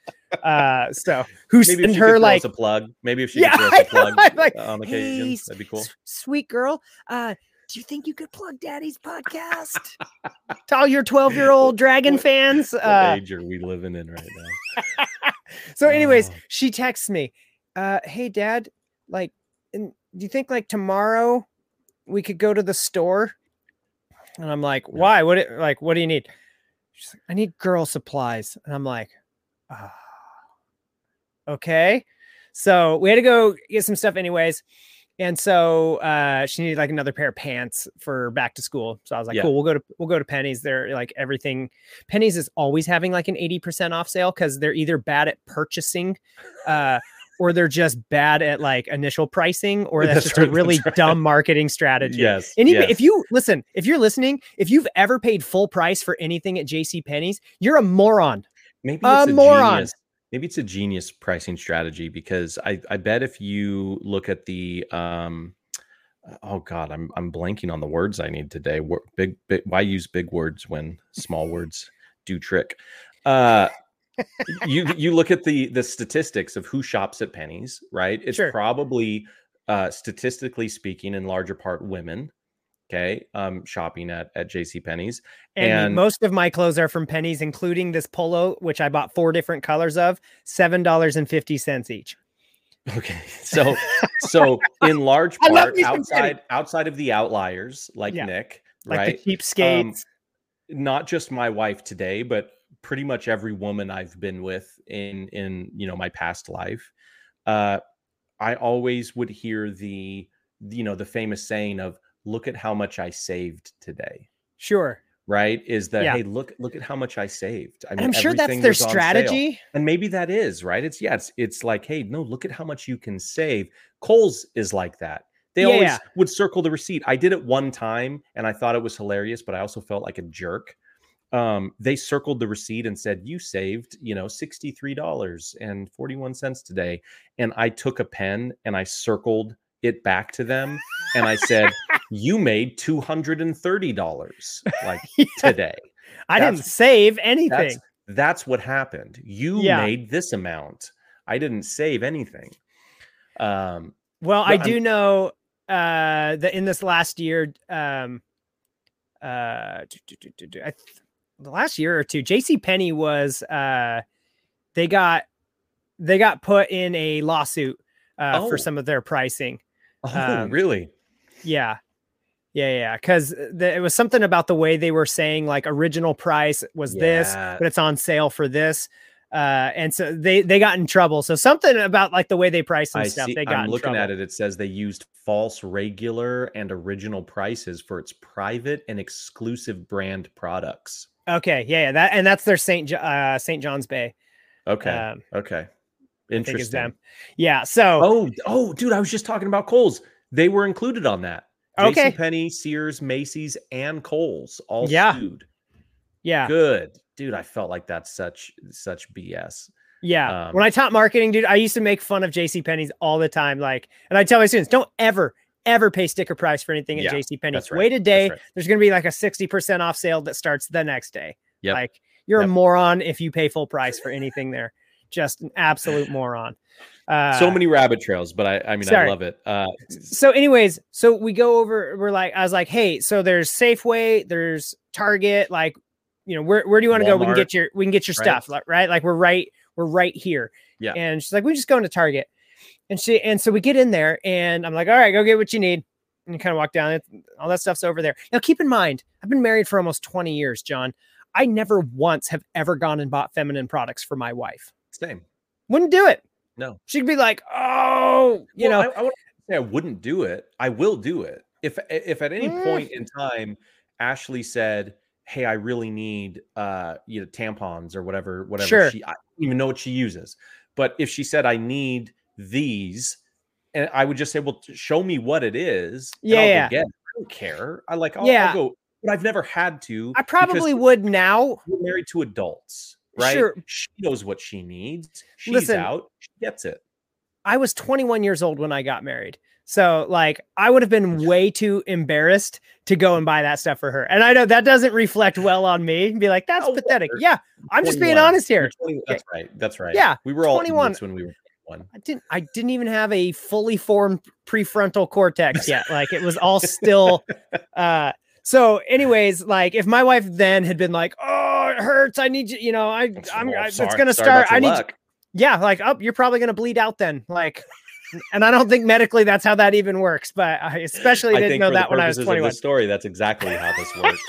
Uh, so who's maybe if send she her like, a plug. Maybe if she Yeah, could throw us a know, plug I'm like, uh, on "Hey, that'd be cool. Sweet girl, uh, do you think you could plug Daddy's podcast to all your twelve year old dragon What- fans? What Uh, age are we living in right now? so anyways Oh. she texts me uh hey dad like do you think like tomorrow we could go to the store and i'm like why what it, like what do you need she's like i need girl supplies and i'm like ah, okay so we had to go get some stuff anyways and so uh she needed like another pair of pants for back to school so i was like Yeah. cool we'll go to we'll go to Penney's they're like everything Penney's is always having like an 80% off sale because they're either bad at purchasing uh or they're just bad at like initial pricing or that's, That's just right, a really right. dumb marketing strategy yes. and even yes. if you listen if you're listening if you've ever paid full price for anything at jc penney's you're a moron maybe a a moron. genius. Maybe it's a genius pricing strategy because I, I bet if you look at the um oh god I'm I'm blanking on the words I need today. Big, big why use big words when small words do trick? Uh you you look at the the statistics of who shops at Penney's, right? It's Sure. probably uh statistically speaking in larger part women okay um shopping at at jc penney's and, And- most of my clothes are from Penney's including this polo which i bought four different colors of seven dollars and fifty cents each Okay. So so in large part me some Penney. outside outside of the outliers like Yeah. Nick, like right? the cheapskates not just my wife today, but pretty much every woman I've been with in in you know my past life. Uh I always would hear the you know the famous saying of look at how much I saved today. sure Right? Is that Yeah. hey, look look at how much I saved. I and i'm sure that's their strategy and maybe that is right it's yeah it's it's like hey no look at how much you can save Kohl's is like that they Yeah, always yeah. would circle the receipt i did it one time and i thought it was hilarious but i also felt like a jerk um they circled the receipt and said you saved you know $63.41 today and i took a pen and i circled it back to them and i said you made $230 like Yeah. today i didn't save anything that's that's what happened. You Yeah. made this amount. I didn't save anything. Um, Well, I do I'm- know uh, that in this last year, um, uh, do- do- do- do- do- I th- the last year or two, J.C. Penney was uh, they got they got put in a lawsuit uh, Oh. for some of their pricing. Oh, Um, really? Yeah. Yeah, yeah, because it was something about the way they were saying like original price was this, but it's on sale for this, uh, and so they they got in trouble. So something about like the way they price and I stuff, see. they got I'm in looking trouble. at it. It says they used false regular and original prices for its private and exclusive brand products. Okay, yeah, yeah, that and that's their Saint uh, Saint John's Bay. Okay. Um, okay. Interesting. Yeah. So Oh, oh, dude, I was just talking about Kohl's. They were included on that. Okay. Penny, Sears, Macy's, and Kohl's all Yeah. sued. yeah, Good, dude. I felt like that's such such BS. Yeah. Um, when I taught marketing, dude, I used to make fun of JC Penney's all the time. Like, and I tell my students, don't ever, ever pay sticker price for anything at Yeah, JC Penney. right, Wait a day. right. There's gonna be like a 60% off sale that starts the next day. Yep. Like you're Yep. a moron if you pay full price for anything there. Just an absolute moron. Uh, so many rabbit trails, but I I mean sorry. I love it. Uh, so anyways so we go over we're like i was like hey so there's safeway there's target like you know where, where do you want to go we can get your we can get your right? stuff right like we're right we're right here Yeah. and she's like we just go into target and she and so we get in there and i'm like all right go get what you need and you kind of walk down it all that stuff's over there now keep in mind i've been married for almost 20 years Jon i never once have ever gone and bought feminine products for my wife same. wouldn't do it No. she'd be like oh you Well, know I, I, wouldn't say I wouldn't do it. I will do it. If if at any Mm. point in time Ashley said, "Hey, I really need uh you know tampons or whatever whatever Sure. she I don't even know what she uses." But if she said, "I need these," and I would just say, "Well, show me what it is." Yeah, yeah. get it. I don't care. I like. I'll, Yeah. I'll go. But I've never had to. i probably would now We're married to adults, right? Sure. She knows what she needs. She's Listen, out. She gets it. I was 21 years old when I got married. So like I would have been way too embarrassed to go and buy that stuff for her. And I know that doesn't reflect well on me and be like, that's Oh, pathetic. Yeah, I'm just being honest here. 20 that's right. That's right. Yeah, We were all 21. when we were 21. I didn't I didn't even have a fully formed prefrontal cortex yet. Like it was all still uh so anyways, like if my wife then had been like, "Oh, it hurts. I need you, you know, I I'm I, it's to start. I need you- luck. Yeah, like, oh, you're probably going to bleed out then. Like and I don't think medically that's how that even works, but I especially didn't think know that when I was purposes of 21. this story, that's exactly how this works.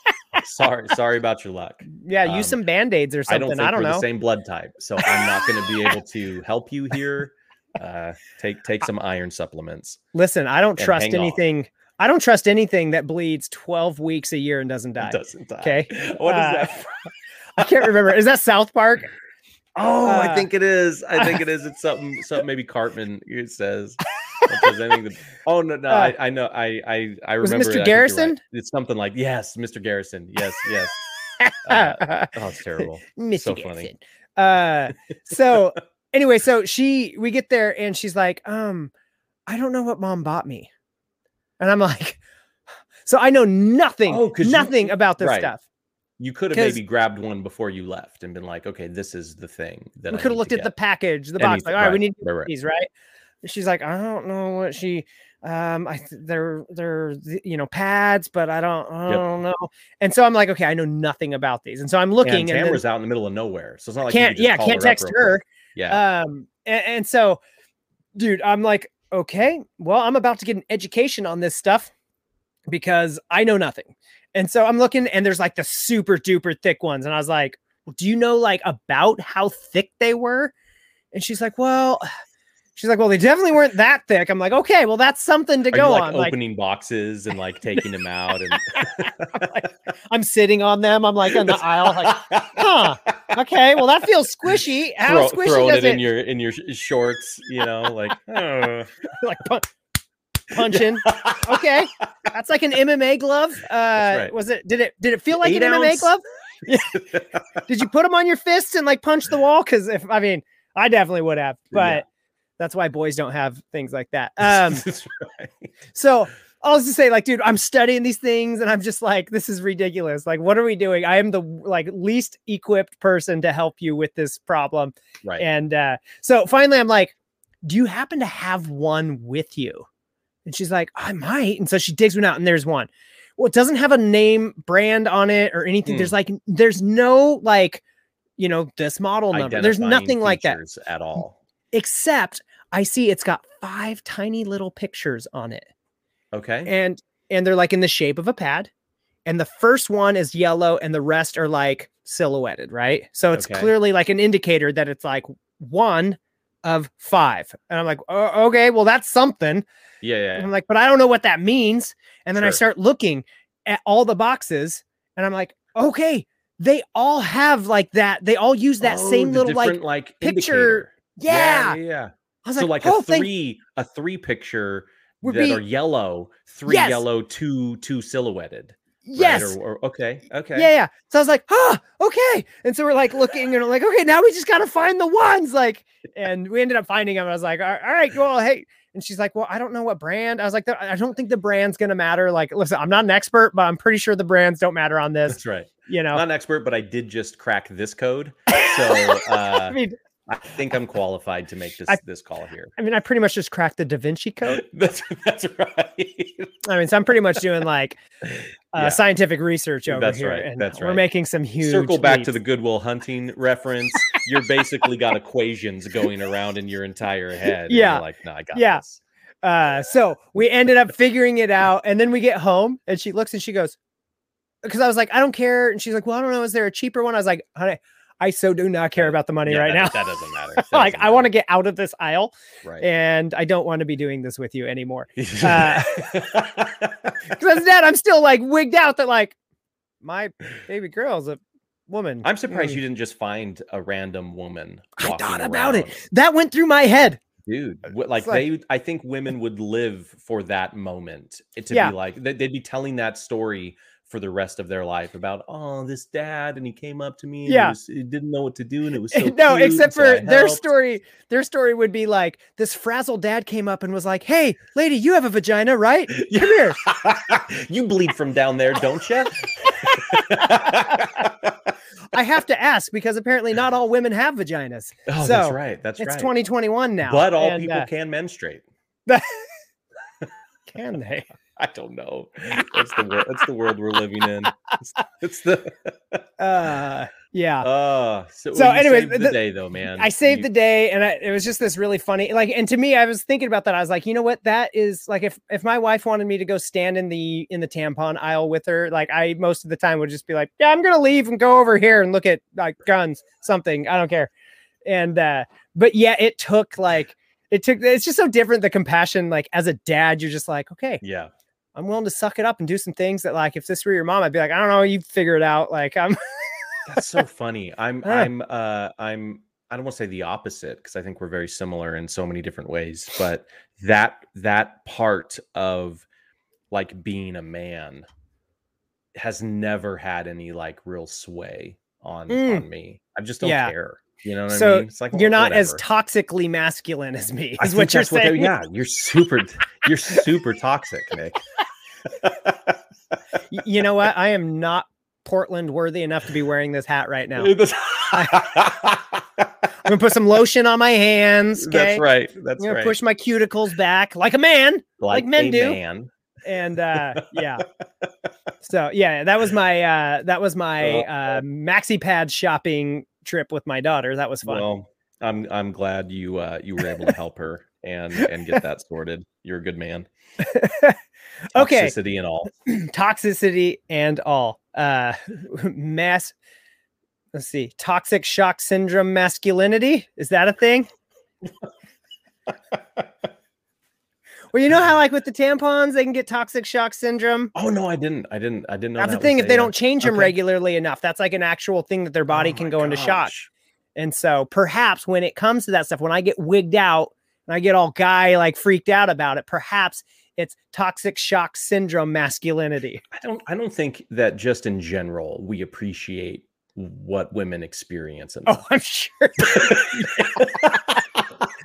sorry, sorry about your luck. Yeah, Um, use some band-aids or something. I don't I don't, know. the same blood type, so I'm not going to be able to help you here. Uh, take take some iron supplements. Listen, I don't trust anything. on. I don't trust anything that bleeds 12 weeks a year and doesn't die. It doesn't die. Okay. What is Uh, that? I can't remember. Is that South Park? Oh, uh, I think it is. I think it is. It's something. Something maybe Cartman it says. It says that- oh no, no, Uh, I, I know. I I I remember. Mr. You're right. Garrison? It's something like yes, Mr. Garrison. Yes, yes. Uh, oh, it's terrible. Mr. so Garrison. funny. Uh, so anyway, so she we get there and she's like, um, I don't know what mom bought me, and I'm like, so I know nothing, Oh, 'cause you- nothing about this right. stuff. You could have maybe grabbed one before you left and been like, okay, this is the thing that We I could have looked at the package, the box, Anything- like, all right, we need right, right. these, right? She's like, I don't know what she um I they're they're you know pads, but I don't I don't know. And so I'm like, okay, I know nothing about these. And so I'm looking and and, then Tamara's out in the middle of nowhere, so it's not like you can't yeah, can't her text her. quick. Yeah, Um and, and so dude, I'm like, okay, well, I'm about to get an education on this stuff because I know nothing. And so I'm looking and there's like the super duper thick ones and I was like, do you know like about how thick they were? And she's like, well, she's like, well, they definitely weren't that thick. I'm like, okay, well, that's something to Are you, go like on. Like, opening boxes and like taking them out and I'm, like, I'm sitting on them. I'm like in the aisle, like, huh? Okay, well, that feels squishy. How throw, squishy throwing does it it? in your in your shorts, you know, like oh. like pun- punching. Okay, that's like an MMA glove. Uh, right. Was it? Did it? Did it feel like Eight an MMA ounce? glove? Did you put them on your fists and like punch the wall? Because if I mean, I definitely would have, but Yeah. That's why boys don't have things like that. Um, right. so I was just say, like, dude, I'm studying these things, and I'm just like, this is ridiculous. Like, what are we doing? I am the like least equipped person to help you with this problem. Right. And uh, so finally, I'm like, do you happen to have one with you? And she's like, I might. And so she digs one out, and there's one. Well, it doesn't have a name brand on it or anything. Hmm. There's like, there's no like you know, this model number. There's nothing like that at all. Except I see it's got five tiny little pictures on it. Okay. And and they're like in the shape of a pad. And the first one is yellow and the rest are like silhouetted, right? So it's Okay. clearly like an indicator that it's like one of five. And I'm like, oh, okay, well, that's something. Yeah, yeah. I'm like, but I don't know what that means. And then I start looking at all the boxes and I'm like, okay, they all have like that. They all use that Oh, same little like, like picture- indicator. Yeah. yeah, yeah. I was So like, like oh, a thank- three, a three picture Would that be- are yellow, three Yes. yellow, two two silhouetted. right? yes. Or, or- okay, okay. Yeah, yeah. So I was like, ah, okay. And so we're like looking and I'm like, okay, now we just gotta find the ones. Like, and we ended up finding them. I was like, all all right, well, hey. And she's like, well, I don't know what brand. I was like, I don't think the brand's gonna matter. Like, listen, I'm not an expert, but I'm pretty sure the brands don't matter on this. That's right. You know, Not an expert, but I did just crack this code, so uh, I mean, I think I'm qualified to make this I- this call here. I mean, I pretty much just cracked the Da Vinci Code. That's that's right. I mean, so I'm pretty much doing like uh, Yeah. scientific research over That's here, right, and that's right. we're making some huge. Circle back to the. Good Will Hunting reference. You're basically got equations going around in your entire head. Yeah. you're like, no, I got Yeah. this. Uh, so we ended up figuring it out, and then we get home, and she looks and she goes, because I was like, I don't care, and she's like, Well, I don't know, is there a cheaper one? I was like, Honey, I so do not care about the money Yeah, right that, now. that doesn't matter. That like, doesn't I want to get out of this aisle, right. and I don't want to be doing this with you anymore. uh, Because dad, I'm still like wigged out that like my baby girl's a woman. I'm surprised Mm. you didn't just find a random woman. I thought about it. That went through my head. dude. wh- Like, like- they, I think women would live for that moment eh, to Yeah. be like they- they'd be telling that story for the rest of their life about oh this dad and he came up to me and Yeah. he, was, he didn't know what to do and it was so no, except so for their story. Their story would be like this frazzled dad came up and was like, "Hey, lady, you have a vagina, right? Come here." you bleed from down there, don't you? I have to ask because apparently not all women have vaginas. oh, So, that's right. That's right. it's 2021 now. but all and, people uh, can menstruate. can they? I don't know. That's the world. That's the world we're living in. It's, it's the. Uh, yeah. Uh, so, So you the, the- day though, man. I saved You- the day, and I, it was just this really funny. Like, and to me, I was thinking about that. I was like, you know what? That is like, if if my wife wanted me to go stand in the in the tampon aisle with her, like, I most of the time would just be like, yeah, I'm gonna leave and go over here and look at like guns, something. I don't care. And uh, but yeah, it took like it took. It's just so different. The compassion, like as a dad, you're just like, okay, Yeah. I'm willing to suck it up and do some things that, like, if this were your mom, I'd be like, I don't know, you figure it out. Like, I'm That's so funny. I'm. I'm uh I'm I don't want to say the opposite because I think we're very similar in so many different ways, but that that part of like being a man has never had any like real sway on Mm. on me. I just don't Yeah. care. You know what I so mean? It's like you're not as toxically masculine as me. Is what you're that's saying? yeah, you're super you're super toxic, Nick. You know what? I am not Portland worthy enough to be wearing this hat right now. I'm gonna put some lotion on my hands. Okay? That's right. I'm gonna right. push my cuticles back like a man. like men a do. Man. And uh yeah. So yeah, that was my uh that was my uh maxi pad shopping trip with my daughter. That was fun. Well, I'm I'm glad you uh you were able to help her and and get that sorted. You're a good man. okay. Toxicity and all. toxicity and all uh mass let's see toxic shock syndrome masculinity is that a thing well you know how like with the tampons they can get toxic shock syndrome Oh no, I didn't. I didn't. I didn't know. that's the that was thing if they don't change them okay. regularly enough that's like an actual thing that their oh body oh can go into shock and so perhaps when it comes to that stuff when i get wigged out and i get all guy like freaked out about it perhaps it's toxic shock syndrome masculinity I don't. I don't think that just in general we appreciate what women experience. In Oh, I'm sure.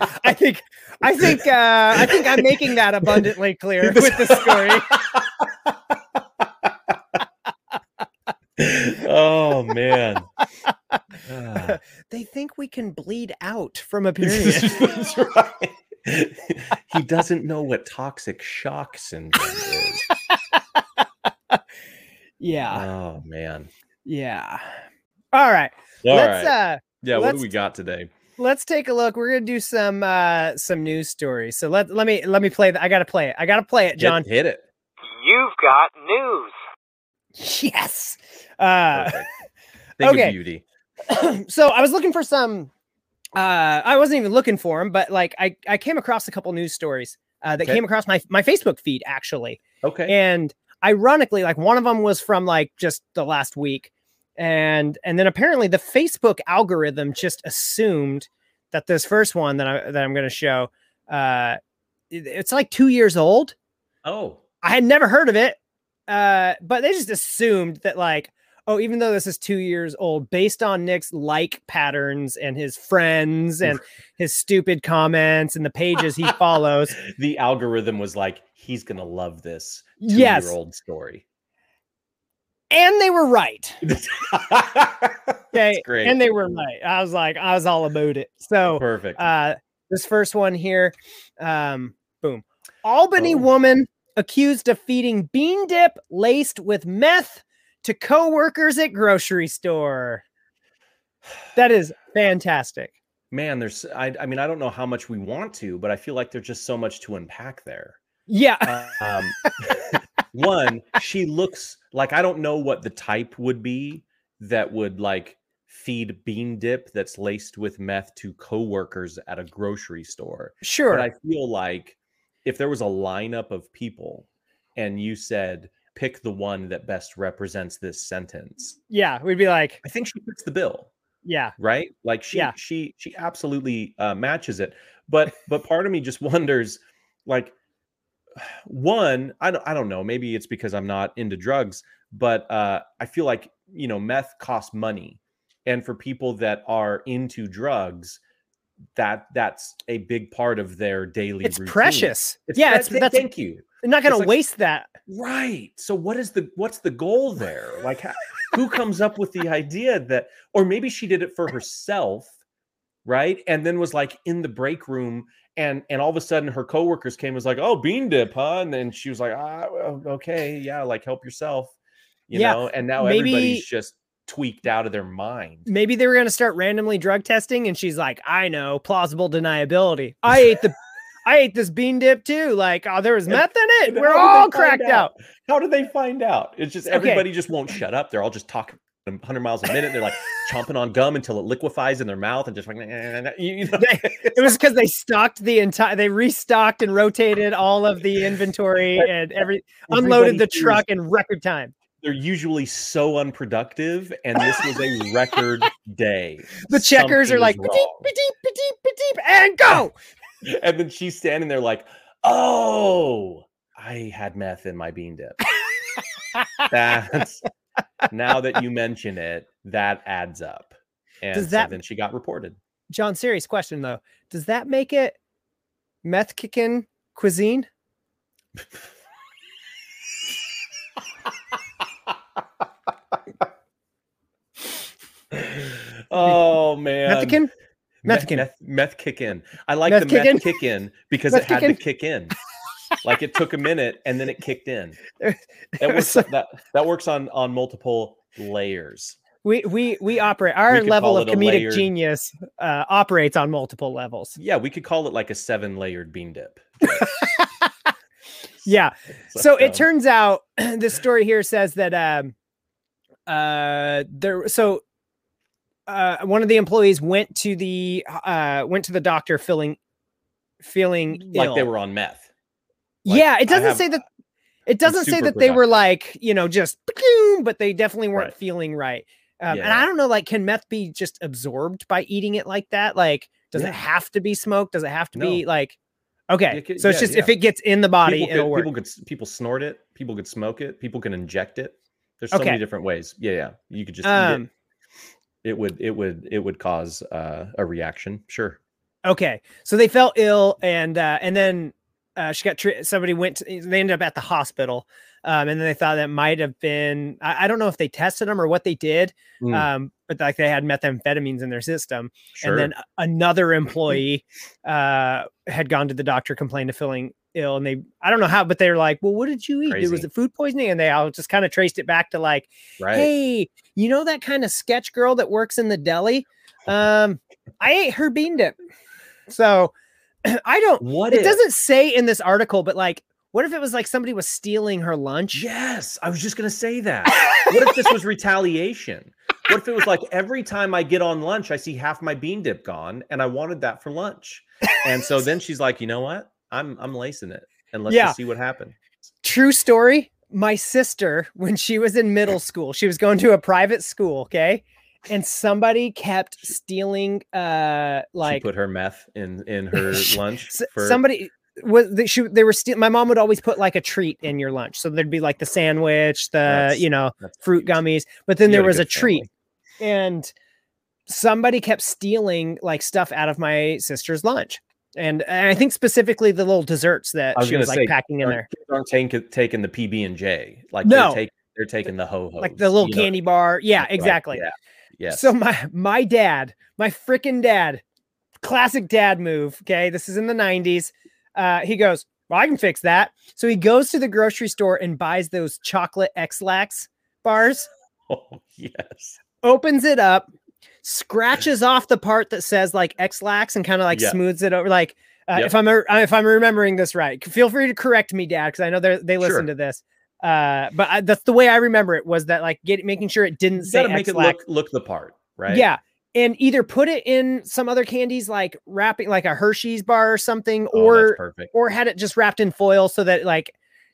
I think I think uh I think I'm making that abundantly clear with the story. oh man. Ah. They think we can bleed out from a period. That's right. he doesn't know what toxic shock syndrome is. yeah. Oh man. Yeah. All right. All let's right. uh yeah, what do we got today? Let's take a look. We're gonna do some uh some news stories. So let let me let me play that. I gotta play it. I gotta play it, Jon. hit, it. You've got news. Yes. Uh Perfect. Think of okay. beauty. so I was looking for some. Uh, I wasn't even looking for them, but like I, I came across a couple news stories uh, that Okay. came across my my Facebook feed actually, Okay. and ironically, like one of them was from like just the last week, and and then apparently the Facebook algorithm just assumed that this first one that I that I'm going to show, uh, it- it's like two years old. oh, I had never heard of it, uh, but they just assumed that like, oh, even though this is two years old, based on Nick's like patterns and his friends and his stupid comments and the pages he follows, the algorithm was like, he's gonna love this yes, two-year-old story. And they were right. Okay, great. and they were right. I was like, I was all about it. So, Perfect. uh, this first one here, um, boom, Albany Oh. woman accused of feeding bean dip laced with meth to coworkers at grocery store. That is fantastic. Man, there's I, I mean, I don't know how much we want to, but I feel like there's just so much to unpack there. Yeah. Um, one, she looks like I don't know what the type would be that would like feed bean dip that's laced with meth to coworkers at a grocery store. Sure. But I feel like if there was a lineup of people and you said pick the one that best represents this sentence, yeah. We'd be like, I think she fits the bill yeah. right like she Yeah. she she absolutely uh, matches it but but part of me just wonders like one i don't i don't know maybe it's because i'm not into drugs but uh i feel like you know meth costs money and for people that are into drugs that that's a big part of their daily It's routine. precious. It's yeah. It's that's thank you they're not going it's to like- waste that. Right. So what is the what's the goal there? Like who comes up with the idea that or maybe she did it for herself, right? And then was like in the break room and and all of a sudden her coworkers came and was like, "Oh, bean dip, huh?" And then she was like, "Ah, okay, yeah, like help yourself." You Yeah, know, and now maybe- everybody's just tweaked out of their mind. Maybe they were going to start randomly drug testing, and she's like, "I know, plausible deniability. I ate the, I ate this bean dip too. Like, oh, there was And- meth in it. We're all cracked out. How do they find out? It's just Okay. everybody just won't shut up. They're all just talking 100 miles a minute. They're like chomping on gum until it liquefies in their mouth and just like you know. It was because they stocked the entire, they restocked and rotated all of the inventory and every unloaded the truck in record time. They're usually so unproductive, and this was a record day. The checkers are like, "Beep, beep, beep, beep, beep," and go. and then she's standing there like, "Oh, I had meth in my bean dip." That's now that you mention it, that adds up. And Does so that- then she got reported. Jon, serious question though. Does that make it meth kicking cuisine? oh man. Meth, Methican. meth, meth kick in. I like Meth the kick in? meth kick in because Meth it had to kick in. Like it took a minute and then it kicked in. There- That works was that that works on on multiple layers. We we we operate our could level of comedic layered- genius uh, operates on multiple levels. Yeah, we could call it like a seven layered bean dip. Yeah. So um, it turns out this story here says that um uh there so uh one of the employees went to the uh went to the doctor feeling feeling like ill. they were on meth. Like, yeah, it doesn't have- say that it doesn't say that they were like, you know, just but they definitely weren't Right. feeling right. Um, and I don't know, like, can meth be just absorbed by eating it like that? Like, does Yeah. it have to be smoked? Does it have to be like, okay? Could- so it's yeah, just if it gets in the body, people it'll could, work. people could people snort it, people could smoke it, people can inject it. There's so Okay. many different ways. Yeah, yeah. You could just eat Um, it. It would it would it would cause uh, a reaction. Sure. Okay, so they felt ill, and uh, and then uh, she got tre- somebody went. To, they ended up at the hospital, um, and then they thought that might have been. I, I don't know if they tested them or what they did, Mm, um, but like they had methamphetamines in their system, sure. and then another employee uh, had gone to the doctor, complained of feeling ill and they I don't know how, but they're like, Well, what did you eat? It was Crazy. it food poisoning? And they all just kind of traced it back to like, Right. hey, you know that kind of sketch girl that works in the deli? Um, I ate her bean dip. So I don't what it if- doesn't say in this article, but like, what if it was like somebody was stealing her lunch? Yes, I was just gonna say that. what if this was retaliation? What if it was like every time I get on lunch, I see half my bean dip gone, and I wanted that for lunch. And so then she's like, you know what? I'm I'm lacing it, and let's Yeah. just see what happened. True story. My sister, when she was in middle school, she was going to a private school, okay? And somebody kept stealing uh she like put her meth in in her lunch. For, somebody was they, she, they were still my mom would always put like a treat in your lunch so there'd be like the sandwich the That's- you know fruit cute. gummies but then You there got a was a treat family. and somebody kept stealing like stuff out of my sister's lunch and, and i think specifically the little desserts that was she was like say, packing in there aren't taking taking the PB and J. Like No. they're taking they're taking the ho ho like the little candy bar yeah exactly Yeah. Yes. So my my dad, my freaking dad, classic dad move. Okay, this is in the '90s. Uh, he goes, "Well, I can fix that." So he goes to the grocery store and buys those chocolate Ex-Lax bars. oh yes. Opens it up, scratches off the part that says like Ex-Lax and kind of like Yeah. smooths it over. Like uh, Yep. if I'm if I'm remembering this right, feel free to correct me, Dad, because I know they they listen Sure. to this. Uh, but I, that's the way I remember it was that like get making sure it didn't You say make it look look the part, right? Yeah. And either put it in some other candies like wrapping like a Hershey's bar or something, Oh, or perfect. or had it just wrapped in foil so that like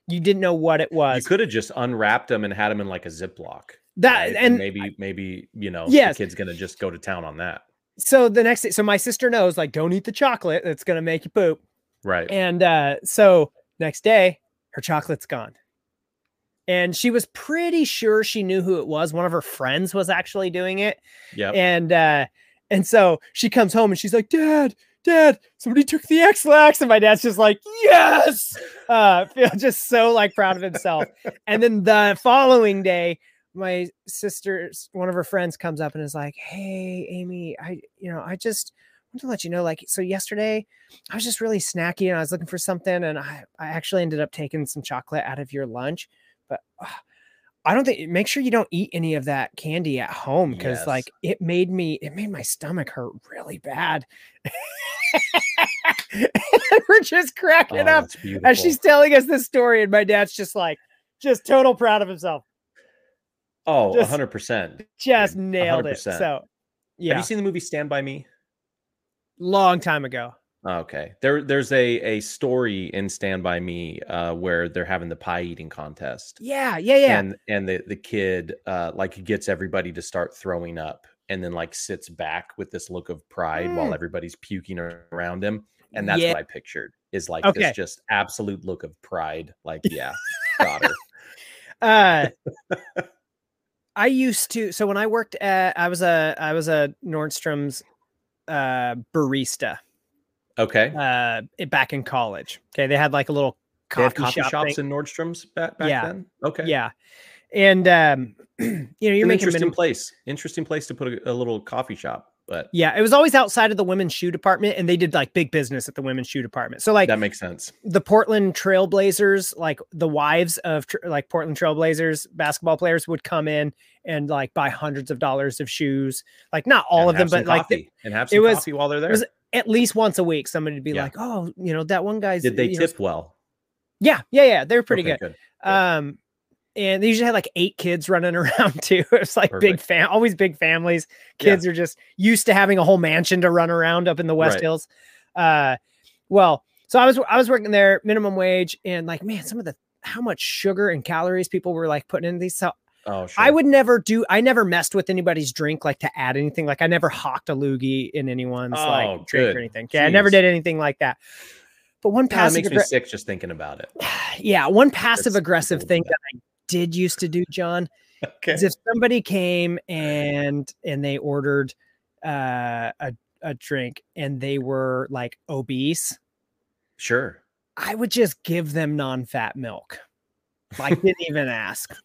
you didn't know what it was. You could have just unwrapped them and had them in like a Ziploc. that right? and maybe maybe you know Yes. the kid's gonna just go to town on that. so the next day, so my sister knows like don't eat the chocolate, it's gonna make you poop. Right. And uh so next day, her chocolate's gone. And she was pretty sure she knew who it was. One of her friends was actually doing it. Yep. And uh and so she comes home and she's like, Dad, Dad, somebody took the Ex-Lax. And my dad's just like, Yes. Uh feel just so like proud of himself. and then the following day, my sister's one of her friends comes up and is like, Hey, Amy, I you know, I just want to let you know, like, so yesterday I was just really snacky and I was looking for something, and I, I actually ended up taking some chocolate out of your lunch. But uh, I don't think make sure you don't eat any of that candy at home because Yes. like it made me it made my stomach hurt really bad. we're just Oh, cracking up as she's telling us this story, and my dad's just like just total proud of himself. oh, just- hundred percent. Just nailed it. 100%. So Have yeah, you seen the movie Stand by Me? long time ago. Okay. There there's a a story in Stand by Me uh where they're having the pie eating contest. Yeah, yeah, yeah. And and the the kid uh like gets everybody to start throwing up and then like sits back with this look of pride while Mm. everybody's puking around him. And that's Yeah. what I pictured is like Okay. this just absolute look of pride. Like, yeah, got her. uh i used to so when i worked at i was a i was a nordstrom's uh barista Okay. uh back in college okay they had like a little coffee, coffee shop shops thing. in Nordstrom's back, back Yeah. then. Okay. yeah and um you know you're an making interesting minimum place. Interesting place to put a, a little coffee shop, but yeah it was always outside of the women's shoe department and they did like big business at the women's shoe department so like that makes sense. the Portland Trailblazers, like the wives of like Portland Trailblazers basketball players would come in and like buy hundreds of dollars of shoes. Like not all And of them, but like the- and have it some was- coffee while they're there. was at least once a week, somebody would be Yeah. like, "Oh, you know that one guy's." Did they you know, tip well? Yeah, yeah, yeah. They're pretty Okay, good. good. Um, and they usually had like eight kids running around too. It was like big Perfect. fam, always big families. Yeah. Kids are just used to having a whole mansion to run around up in the West Right. Hills. Uh, well, so I was I was working there, minimum wage, and like man, some of the how much sugar and calories people were like putting in these. So Oh, sure. I would never do. I never messed with anybody's drink like to add anything. Like I never hawked a loogie in anyone's Oh, like drink good. or anything. Okay, I never did anything like that. But one it passive, makes me sick just thinking about it. yeah, one passive aggressive thing that I did used to do, Jon, Okay. is if somebody came and and they ordered uh, a a drink and they were like obese, Sure. I would just give them non-fat milk. Like didn't even ask.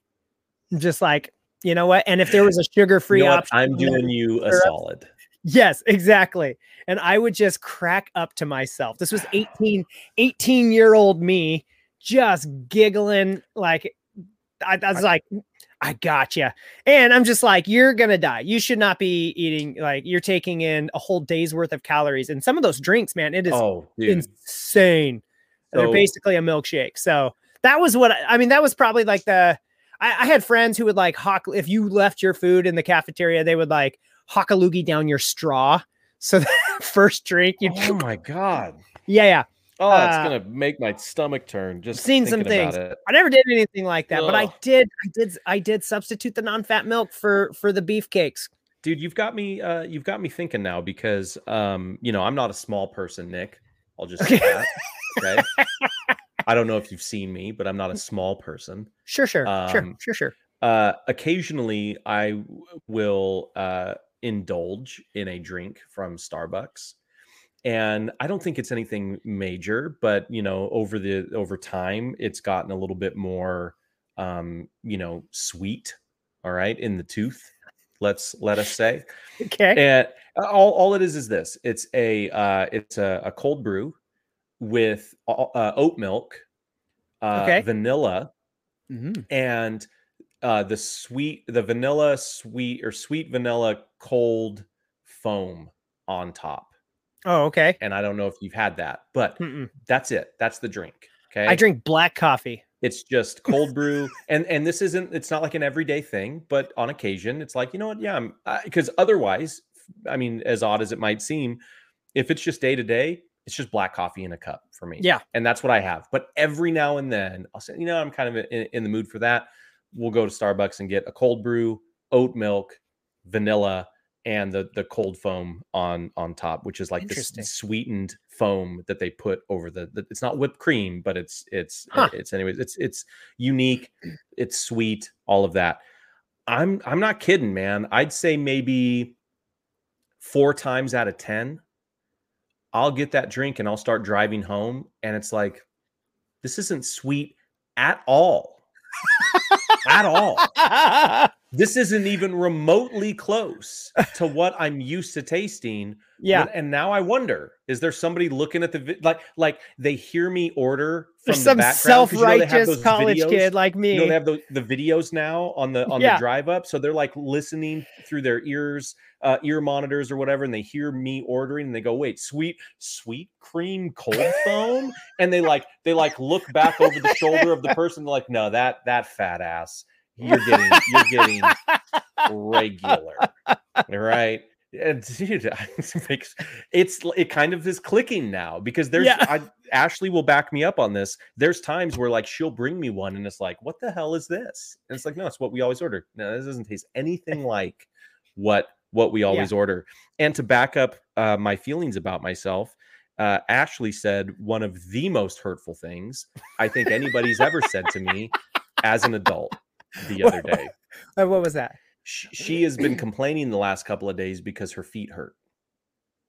Just like, you know what? And if there was a sugar-free You know option, I'm doing you a solid. Yes, exactly. And I would just crack up to myself. This was 18, 18 year old me just giggling like I, I was like, I gotcha. And I'm just like, you're gonna die. You should not be eating like you're taking in a whole day's worth of calories. And some of those drinks, man, it is Oh, insane. They're basically a milkshake. So that was what I I mean. That was probably like the I, I had friends who would like hawk if you left your food in the cafeteria, they would like hawk a loogie down your straw. So the first drink, you oh my god. yeah, yeah. Oh, Uh, it's gonna make my stomach turn. Just seen some things. it. I never did anything like that, but I did, I did, I did substitute the non-fat milk for for the beef cakes. dude you've got me uh you've got me thinking now because um you know i'm not a small person nick i'll just say Okay. that okay i don't know if you've seen me but i'm not a small person Sure, sure, sure, Um, sure, sure. uh occasionally i will uh indulge in a drink from starbucks and i don't think it's anything major but you know over the over time it's gotten a little bit more um you know sweet all right in the tooth let's let us say Okay. and uh, all, all it is is this it's a uh it's a, a cold brew with uh, oat milk uh Okay. vanilla Mhm. and uh the sweet the vanilla sweet or sweet vanilla cold foam on top Oh, okay. and i don't know if you've had that but Mm-mm. that's it that's the drink okay I drink black coffee. it's just cold brew and and this isn't it's not like an everyday thing but on occasion it's like you know what yeah i'm because otherwise i mean as odd as it might seem if it's just day to day it's just black coffee in a cup for me Yeah. and that's what i have but every now and then i'll say you know i'm kind of in, in the mood for that we'll go to starbucks and get a cold brew oat milk vanilla and the the cold foam on on top which is like this sweetened foam that they put over the, the it's not whipped cream but it's it's Huh. it's anyways it's it's unique it's sweet all of that i'm i'm not kidding man i'd say maybe four times out of ten i'll get that drink and i'll start driving home and it's like this isn't sweet at all. At all this isn't even remotely close to what i'm used to tasting yeah. and now I wonder: is there somebody looking at the vi- like, like they hear me order from There's the some background 'cause you know they have self-righteous those college videos- kid like me. You know they have the, the videos now on the on Yeah. the drive up, so they're like listening through their ears, uh, ear monitors or whatever, and they hear me ordering, and they go, "Wait, sweet, sweet cream cold foam," and they like they like look back over the shoulder of the person, like, "No, that that fat ass, you're getting you're getting regular, right?" And dude, it's it kind of is clicking now because there's Yeah. I, Ashley will back me up on this. There's times where like she'll bring me one and it's like, what the hell is this? And it's like, no, it's what we always order. No, this doesn't taste anything like what what we always order. And to back up uh, my feelings about myself, uh, Ashley said one of the most hurtful things I think anybody's ever said to me as an adult the other day. what was that? she, she has been complaining the last couple of days because her feet hurt.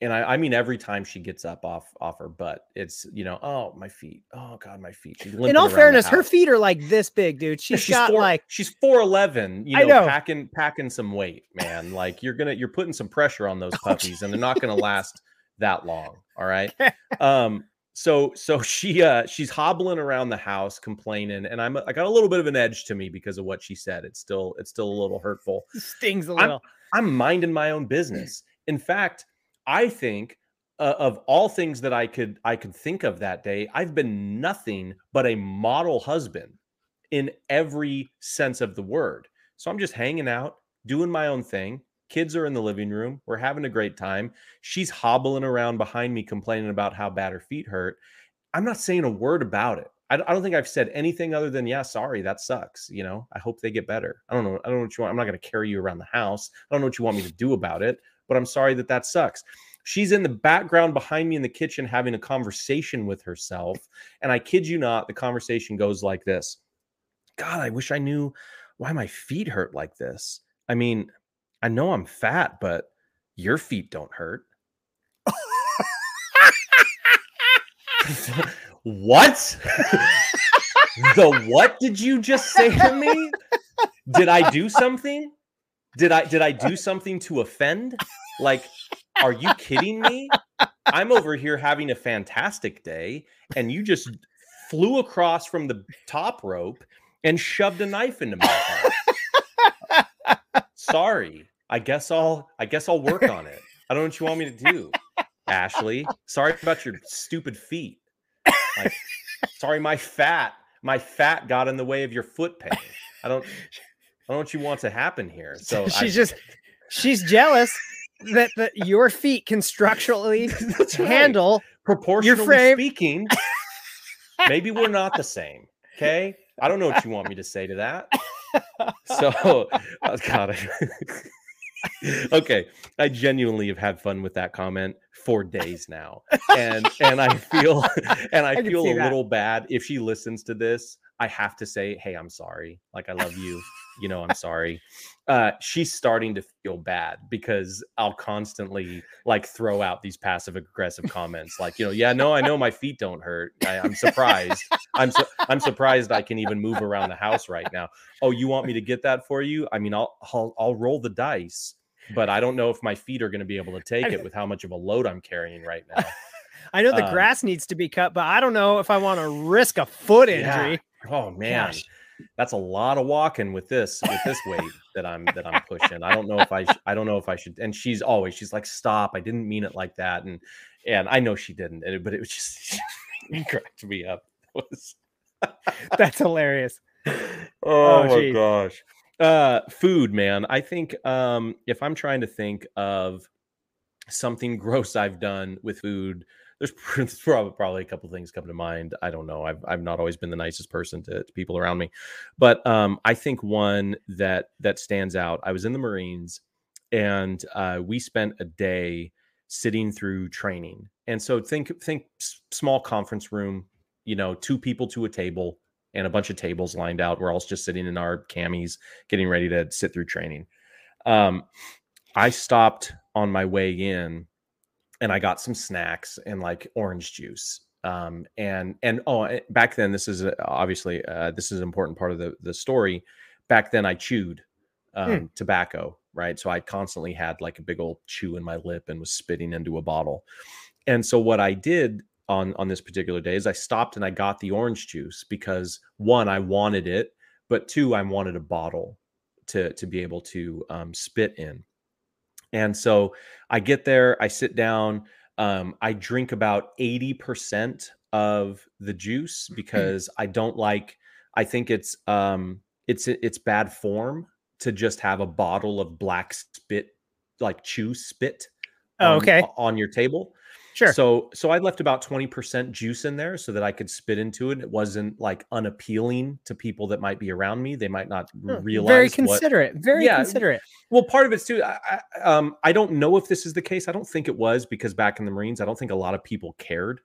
And I, I mean every time she gets up off off her butt it's you know oh my feet. Oh god my feet. She's In all fairness, her feet are like this big, dude. Yeah, She's got four, like she's 411 you I know, know. packing packing some weight man. Like you're gonna you're putting some pressure on those puppies and they're not gonna last that long all right? Um so so she uh she's hobbling around the house complaining and i'm i got a little bit of an edge to me because of what she said it's still it's still a little hurtful stings a I'm- little. I'm minding my own business. In fact, I think uh, of all things that I could I could think of that day, I've been nothing but a model husband in every sense of the word. So I'm just hanging out, doing my own thing. Kids are in the living room. We're having a great time. She's hobbling around behind me complaining about how bad her feet hurt. I'm not saying a word about it. I, don't think I've said anything other than, yeah, sorry, that sucks. You know, I hope they get better. I don't know. I don't know what you want. I'm not going to carry you around the house. I don't know what you want me to do about it, but I'm sorry that that sucks. She's in the background behind me in the kitchen having a conversation with herself. And I kid you not, the conversation goes like this God, I wish I knew why my feet hurt like this. I mean, I know I'm fat, but your feet don't hurt. what? the what did you just say to me? Did I do something? Did I did I do something to offend? Like Are you kidding me? I'm over here having a fantastic day, and you just flew across from the top rope and shoved a knife into my heart. Sorry. I guess I'll I guess I'll work on it. I don't know what you want me to do. Ashley, sorry about your stupid feet. Like, sorry, my fat, my fat got in the way of your foot pain. I don't I don't know what you want to happen here. So she's I, just she's jealous that, that your feet can structurally That's right. handle proportionally frame- speaking, maybe we're not the same. Okay. I don't know what you want me to say to that. So, oh, God. Okay. I genuinely have had fun with that comment for days now. And and I feel and I, I feel a that. little bad if she listens to this. I have to say, hey, I'm sorry. Like I love you. You know, I'm sorry. Uh, she's starting to feel bad because I'll constantly like throw out these passive aggressive comments, like, you know, yeah, no, I know my feet don't hurt. I, I'm surprised. I'm su- I'm surprised I can even move around the house right now. Oh, you want me to get that for you? I mean, I'll I'll, I'll roll the dice, but I don't know if my feet are going to be able to take it with how much of a load I'm carrying right now. I know the Um, grass needs to be cut, but I don't know if I want to risk a foot Yeah. injury. Oh man, Gosh. That's a lot of walking with this with this weight that I'm that I'm pushing. I don't know if I sh- I don't know if I should. And she's always she's like, stop. I didn't mean it like that. And and I know she didn't. and it- But it was just it cracked me up. Was That's hilarious. oh, Oh, my geez. gosh. Uh, food, man. I think um, if I'm trying to think of something gross I've done with food, there's probably a couple things come to mind. I don't know. I've I've not always been the nicest person to, to people around me, but um, I think one that that stands out. I was in the Marines, and uh, we spent a day sitting through training. And so think think small conference room, you know, two people to a table and a bunch of tables lined out. We're all just sitting in our camis, getting ready to sit through training. Um, I stopped on my way in and I got some snacks and like orange juice. Um, and and oh, eh, back then this is uh, obviously uh, this is an important part of the the story. Back then I chewed um, tobacco, right? So I constantly had like a big old chew in my lip and was spitting into a bottle. And so what I did on on this particular day is I stopped and I got the orange juice because one I wanted it, but two I wanted a bottle to to be able to um, spit in. And so I get there, I sit down, um, I drink about 80% of the juice because I don't like, I think it's um it's it's bad form to just have a bottle of black spit, like chew spit Oh, on, okay. on your table. Sure. So so I left about 20% juice in there so that I could spit into it. It wasn't like unappealing to people that might be around me. They might not Huh, realize very what considerate. Very Yeah, considerate. well, part of it's too. I, I, um, I don't know if this is the case. I don't think it was because back in the Marines, I don't think a lot of people cared,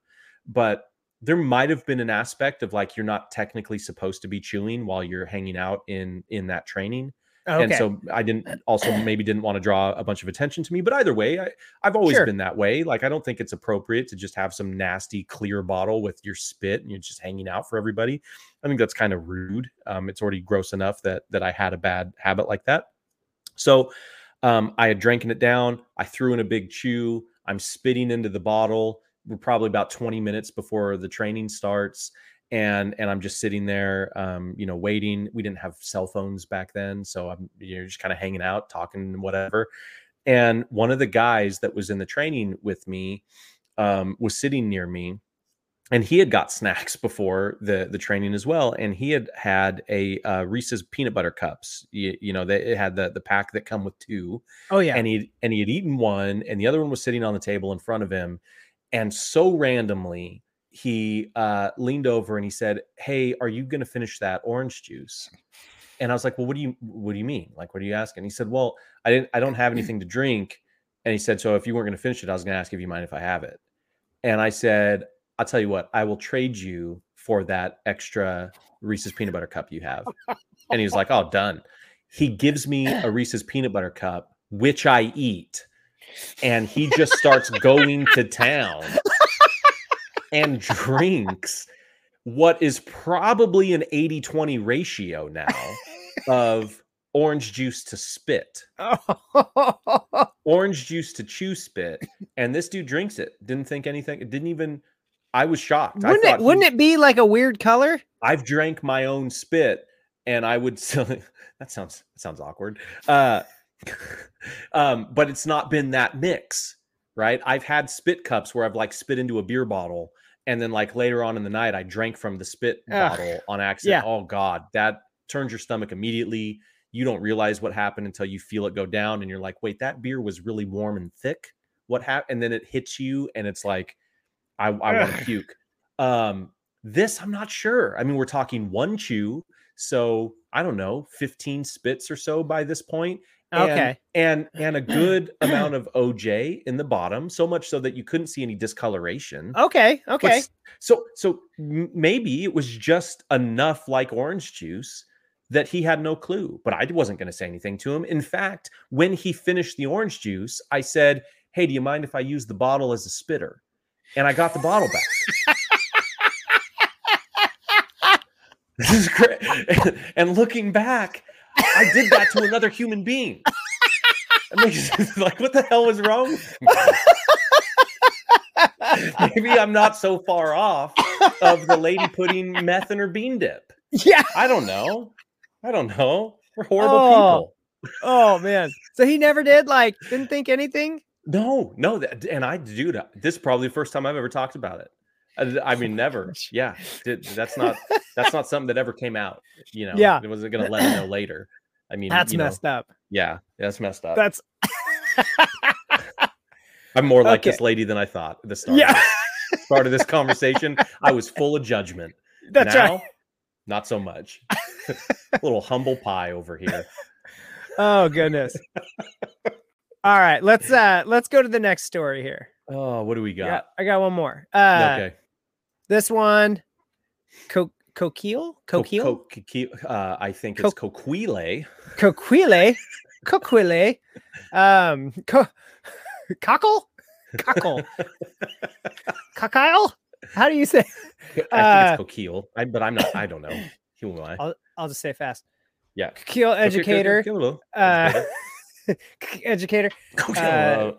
but there might have been an aspect of like you're not technically supposed to be chewing while you're hanging out in in that training, Okay. and so I didn't also maybe didn't want to draw a bunch of attention to me. But either way, I, I've always Sure. been that way. Like I don't think it's appropriate to just have some nasty clear bottle with your spit and you're just hanging out for everybody. I think that's kind of rude. Um, it's already gross enough that that I had a bad habit like that. So um, I had dranken it down. I threw in a big chew. I'm spitting into the bottle. We're probably about 20 minutes before the training starts. And and I'm just sitting there, um, you know, waiting. We didn't have cell phones back then, so I'm you're just kind of hanging out, talking, whatever. And one of the guys that was in the training with me um, was sitting near me, and he had got snacks before the the training as well and he had had a uh, reese's peanut butter cups you, you know they it had the the pack that come with two oh yeah. and he and he had eaten one and the other one was sitting on the table in front of him and so randomly he uh leaned over and he said hey are you going to finish that orange juice? And i was like well what do you what do you mean? Like what are you asking? He said well i didn't i don't have anything to drink. And he said so if you weren't going to finish it i was going to ask if you mind if i have it. And i said i'll tell you what i will trade you for that extra reese's peanut butter cup you have. And he was like oh done. He gives me a reese's peanut butter cup which i eat and he just starts going to town and drinks what is probably an 80-20 ratio now of orange juice to spit, orange juice to chew spit, and this dude drinks it. Didn't think anything. It didn't even. I was shocked. Wouldn't it? Wouldn't it be like a weird color? I've drank my own spit, and I would. still that sounds that sounds awkward. Uh, um, but it's not been that mix, right? I've had spit cups where I've like spit into a beer bottle, and then like later on in the night, I drank from the spit Ugh. bottle on accident. Yeah. Oh God, that turns your stomach immediately. You don't realize what happened until you feel it go down, and you're like, "Wait, that beer was really warm and thick. What happened?" And then it hits you, and it's like, "I, I want to puke." Um, this I'm not sure. I mean, we're talking one chew, so I don't know, 15 spits or so by this point. And- Okay. And and a good amount of OJ in the bottom, so much so that you couldn't see any discoloration. Okay. Okay. s- so so maybe it was just enough like orange juice that he had no clue, but I wasn't going to say anything to him. In fact, when he finished the orange juice, I said, "Hey, do you mind if I use the bottle as a spitter?" And I got the bottle back. this is great. And looking back, I did that to another human being. Like what the hell was wrong? Maybe I'm not so far off of the lady putting meth in her bean dip. Yeah. I don't know. I don't know. We're horrible Oh. people. Oh man. So he never did like didn't think anything. No, no, that, and I, dude, uh, this is probably the first time I've ever talked about it. I, I mean, never. Yeah, that's not that's not something that ever came out. You know, Yeah. it wasn't gonna let him know later. I mean, That's you know, messed up. Yeah, that's messed up. That's I'm more like Okay. this lady than I thought. The start, yeah. of start of this conversation, I was full of judgment. That's now, right. not so much. little humble pie over here. Oh goodness. All right, let's uh let's go to the next story here. Oh, what do we got? Yeah? I got one more. Uh okay. This one Co- Coquille? Co- Coquille? co- ki- uh, I think it's coquile. Coquille? Coquille? Um co- cockle? Cockle. Cockile? How do you say? I think Uh, it's coquille. I, but I'm not. I don't know. Who am I? I'll, I'll just say fast. Yeah. Coquille educator. coquille. Uh educator. Coquille.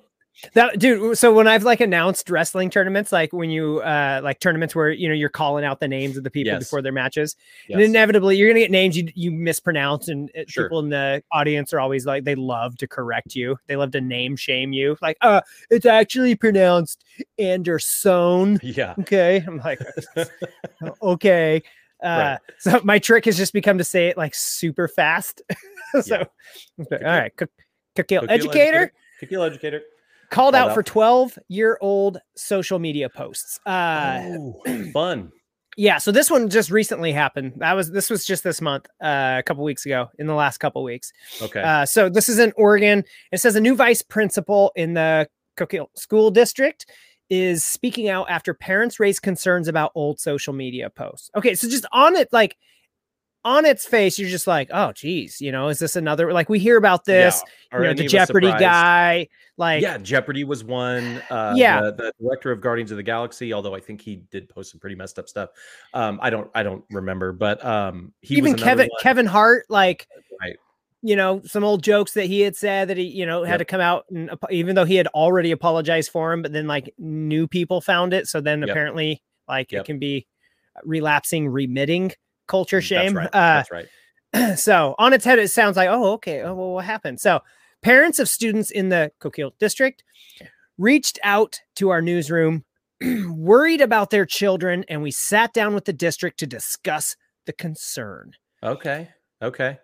That dude, so when I've like announced wrestling tournaments, like when you uh like tournaments where you know you're calling out the names of the people Yes. before their matches, and inevitably you're gonna get names you you mispronounce, and it- Sure. people in the audience are always like they love to correct you. They love to name shame you, like uh it's actually pronounced Anderson. Yeah. Okay, I'm like okay. Uh, Right. so my trick has just become to say it like super fast. so, Yeah. okay, all right, Cook- Cookkill Coquille educator Coquille educator. Called Called out out. for 12 year old social media posts. Uh, fun. yeah, so this one just recently happened. That was this was just this month, uh, a couple weeks ago, in the last couple weeks. Okay. Uh, so this is in Oregon. It says a new vice principal in the Cookkill School District is speaking out after parents raise concerns about old social media posts. Okay, so just on it, like on its face, you're just like, oh, geez, you know, is this another? Like we hear about this, Yeah. you know, the Jeopardy guy, like, yeah, Jeopardy was one. Uh, Yeah. the, the director of Guardians of the Galaxy, although I think he did post some pretty messed up stuff. Um, I don't, I don't remember, but um, he even was Kevin one. Kevin Hart, like Right. you know, some old jokes that he had said that he, you know, had Yep. to come out and even though he had already apologized for him, but then like new people found it. So then Yep. apparently like Yep. it can be relapsing, remitting culture shame. That's right. Uh That's right. so on its head, it sounds like, oh, okay. Oh, well, what happened? So parents of students in the Coquille district reached out to our newsroom, worried about their children, and we sat down with the district to discuss the concern. Okay. Okay.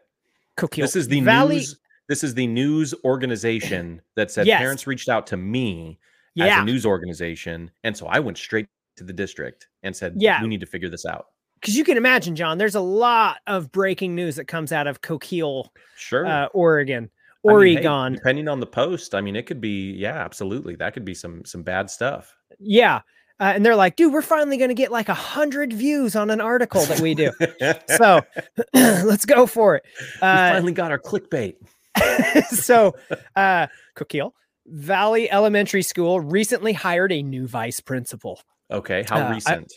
Coquille This is the Valley. news. This is the news organization that said Yes. parents reached out to me as a news organization, and so I went straight to the district and said, Yeah. we need to figure this out." Because you can imagine, John. There's a lot of breaking news that comes out of Coquille, Sure. uh, Oregon, I mean, hey, Oregon. depending on the post, I mean, it could be, yeah, absolutely. That could be some some bad stuff. yeah, uh, and they're like, dude, we're finally going to get like a hundred views on an article that we do. so let's go for it. we Uh, finally got our clickbait. so uh Coquille Valley Elementary School recently hired a new vice principal. Okay, how uh, recent? Do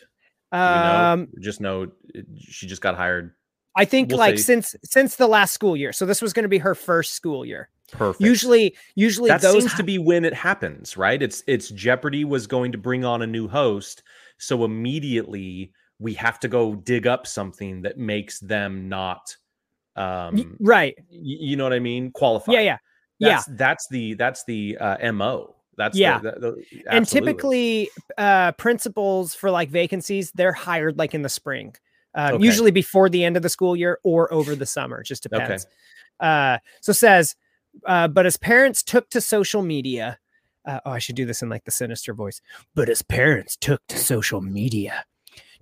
we know? Um just know she just got hired. I think We'll like say- since since the last school year. So this was going to be her first school year. Perfect. Usually, usually that those seems to be when it happens, right? It's it's Jeopardy was going to bring on a new host, so immediately we have to go dig up something that makes them not um right. y- you know what I mean? Qualified. Yeah, yeah. Yeah. That's, that's the that's the uh, mo. That's Yeah. the- the- and absolutely. typically uh principals for like vacancies they're hired like in the spring um, Okay. usually before the end of the school year or over the summer just depends uh so says uh but as parents took to social media uh, oh i should do this in like the sinister voice but as parents took to social media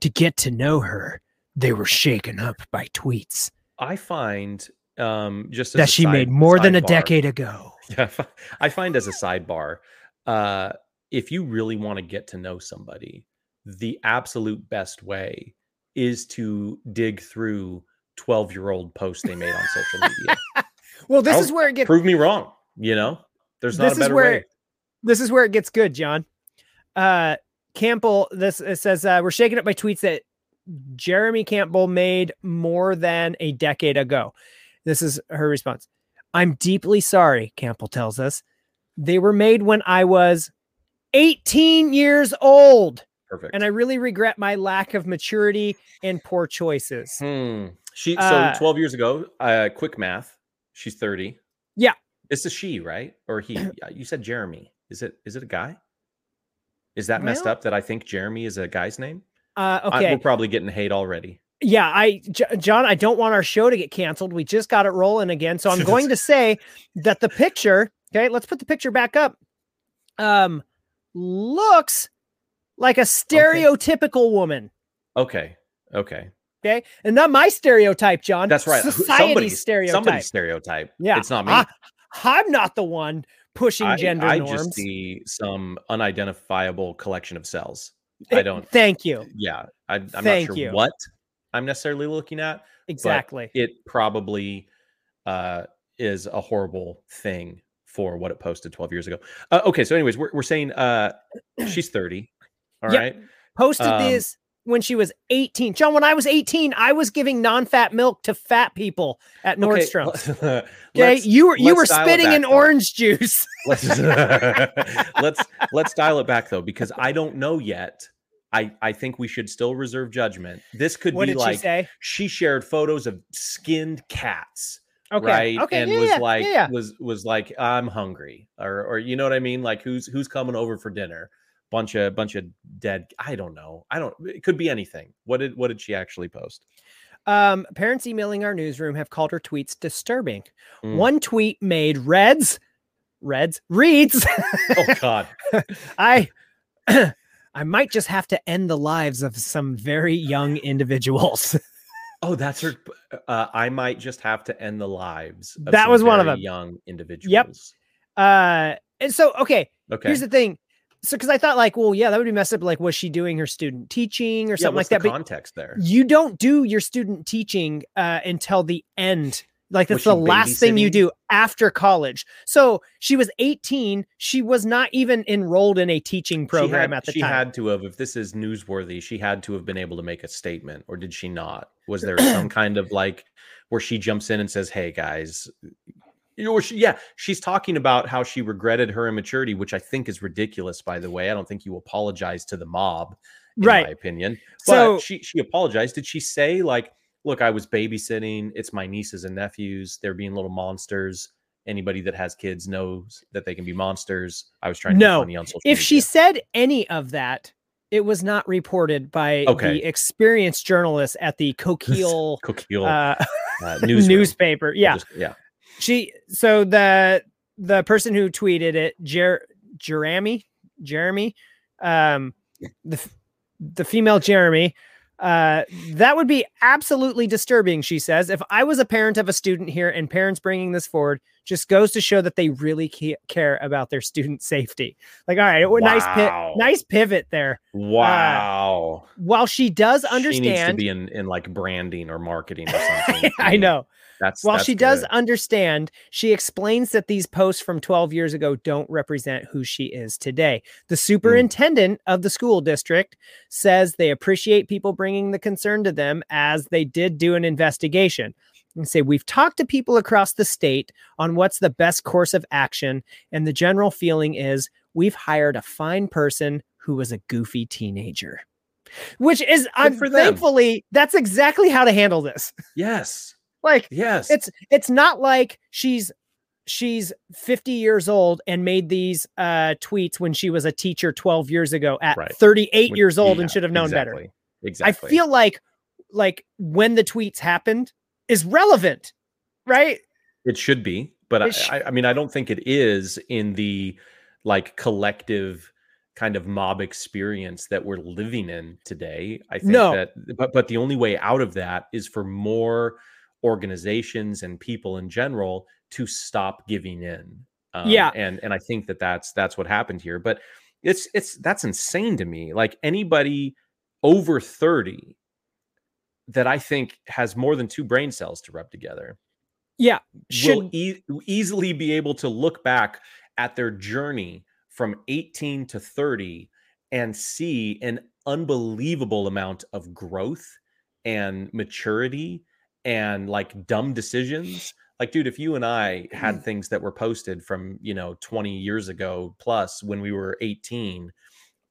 to get to know her they were shaken up by tweets I find um just as that she side- made more than a decade ago Yeah, I find as a sidebar, uh, if you really want to get to know somebody, the absolute best way is to dig through 12 year old posts they made on social media. well this I'll is where it gets Prove me wrong. You know, there's not this a is better where way. this is where it gets good, John. Uh Campbell, this it says uh, we're shaken up by tweets that Jeremy Campbell made more than a decade ago. This is her response. I'm deeply sorry, Campbell tells us. They were made when I was 18 years old, Perfect. and I really regret my lack of maturity and poor choices. Hmm. She so Uh, 12 years ago, uh, quick math, she's 30. Yeah. It's a she, right? Or he. Yeah, you said Jeremy. Is it is it a guy? Is that messed Well- up that I think Jeremy is a guy's name? Uh, I- okay. we're probably getting hate already. yeah i J- john i don't want our show to get canceled we just got it rolling again so i'm going to say that the picture okay let's put the picture back up um looks like a stereotypical woman Okay. Okay. okay and not my stereotype john That's right. Society's somebody's stereotype Somebody's stereotype. yeah It's not me. I, i'm not the one pushing I, gender I norms just see some unidentifiable collection of cells. Eh, I don't. thank you Yeah. I, I'm Thank not sure you. what I'm necessarily looking at. exactly It probably uh, is a horrible thing for what it posted 12 years ago. Uh, okay. So, anyways, we're, we're saying uh, she's 30. All Yep. right. posted Um, this when she was 18 john when i was 18 i was giving non-fat milk to fat people at Okay, nordstrom's Okay. Okay, you were you were let's dial it spitting in though. orange juice. let's let's let's dial it back though because i don't know yet i i think we should still reserve judgment this could What be like she she shared photos of skinned cats Okay, right okay, and yeah, was yeah, like yeah, was was like i'm hungry or or you know what i mean like who's who's coming over for dinner bunch of bunch of dead i don't know i don't it could be anything what did what did she actually post Um, parents emailing our newsroom have called her tweets disturbing. Mm. One tweet made Reds, Reds reads, oh god I. I might just have to end the lives of some very young individuals. oh that's her uh, i might just have to end the lives of That was one of them. young individuals Yep. Uh, and so, okay, okay here's the thing. So, because I thought, like, well, yeah, that would be messed up. Like, was she doing her student teaching or yeah, something like that? the But context there you don't do your student teaching uh, until the end. Like Was that's the last thing you do after college. So she was 18. She was not even enrolled in a teaching program had, at the she time. had to have if this is newsworthy she had to have been able to make a statement or did she not was there some kind of like where she jumps in and says hey guys you know, she, yeah she's talking about how she regretted her immaturity which i think is ridiculous by the way i don't think you apologize to the mob in Right. my opinion but So- she she apologized did she say like look i was babysitting it's my nieces and nephews they're being little monsters anybody that has kids knows that they can be monsters i was trying to No. be funny on social if she media. said any of that, it was not reported by Okay. the experienced journalist at the Coquille Coquille uh, uh, newspaper. Yeah. just- yeah. She so the the person who tweeted it, Jer Jeremy, Jeremy, um, the the female Jeremy, uh, that would be absolutely disturbing. She says, if I was a parent of a student here and parents bringing this forward, just goes to show that they really ca- care about their student safety. Like, all right, it- nice Wow. pi- nice pivot there. Wow. While she does She needs to understand, be in, in like branding or marketing or something. I know. That's while that's she does understand, she explains that these posts from 12 years ago don't represent who she is today. The hmm. superintendent of the school district says they appreciate people bringing the concern to them as they did do an investigation. And say, We've talked to people across the state on what's the best course of action. And the general feeling is we've hired a fine person who was a goofy teenager. Which is, I'm thankfully, that's exactly how to handle this. Yes. Like, Yes. it's it's not like she's she's 50 years old and made these uh tweets when she was a teacher 12 years ago at Right. 38 Which- years old yeah, and should have known better exactly. Exactly. i feel like like when the tweets happened is relevant right It should be, but I, sh- I, I mean, I don't think it is in the like collective kind of mob experience that we're living in today. I think No. that, but but the only way out of that is for more organizations and people in general to stop giving in. Um, Yeah. and and I think that that's that's what happened here. But it's it's that's insane to me. Like anybody over thirty that I think has more than two brain cells to rub together yeah will should e- easily be able to look back at their journey from 18 to 30 and see an unbelievable amount of growth and maturity and like dumb decisions like dude if you and i had mm-hmm. things that were posted from you know 20 years ago plus when we were 18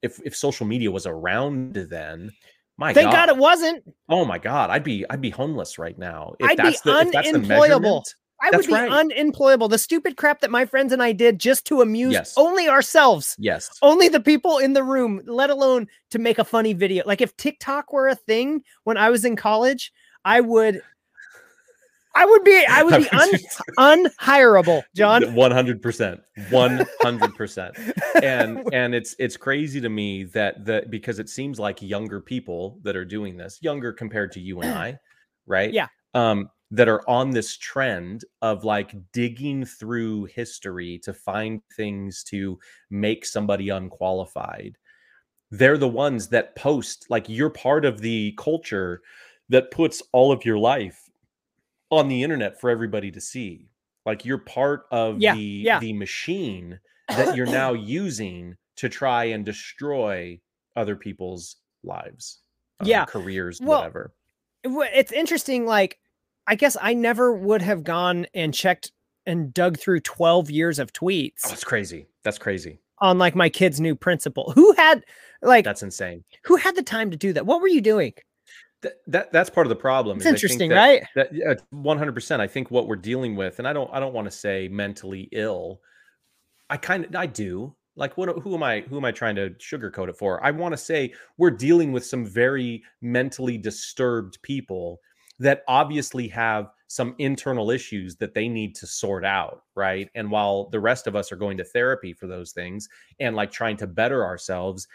if if social media was around then my thank god. it wasn't Oh my god, I'd be I'd be homeless right now. If I'd be that's that's the unemployable. i That's would be right. unemployable the stupid crap that my friends and i did just to amuse Yes. only ourselves yes. only the people in the room, let alone to make a funny video. Like if TikTok were a thing when I was in college, I would I would be I would be un, unhireable, John. 100%. 100%. And and it's it's crazy to me that that because it seems like younger people that are doing this, younger compared to you and I, right? Yeah. Um that are on this trend of like digging through history to find things to make somebody unqualified. They're the ones that post like you're part of the culture that puts all of your life on the internet for everybody to see. Like you're part of Yeah, the yeah. the machine that you're now using to try and destroy other people's lives, um, Yeah. careers, Well, whatever. It's interesting. Like, I guess I never would have gone and checked and dug through 12 years of Oh, tweets it's crazy. That's crazy. on like my kid's new principal. Who had like That's insane. who had the time to do that? What were you doing? That, that that's part of the problem. It's is I think interesting, that- right? That one hundred percent. I think what we're dealing with, and I don't I don't want to say mentally ill. I kind of I do. Like what who am I who am I trying to sugarcoat it for? I want to say we're dealing with some very mentally disturbed people that obviously have some internal issues that they need to sort out, right? And while the rest of us are going to therapy for those things and like trying to better ourselves,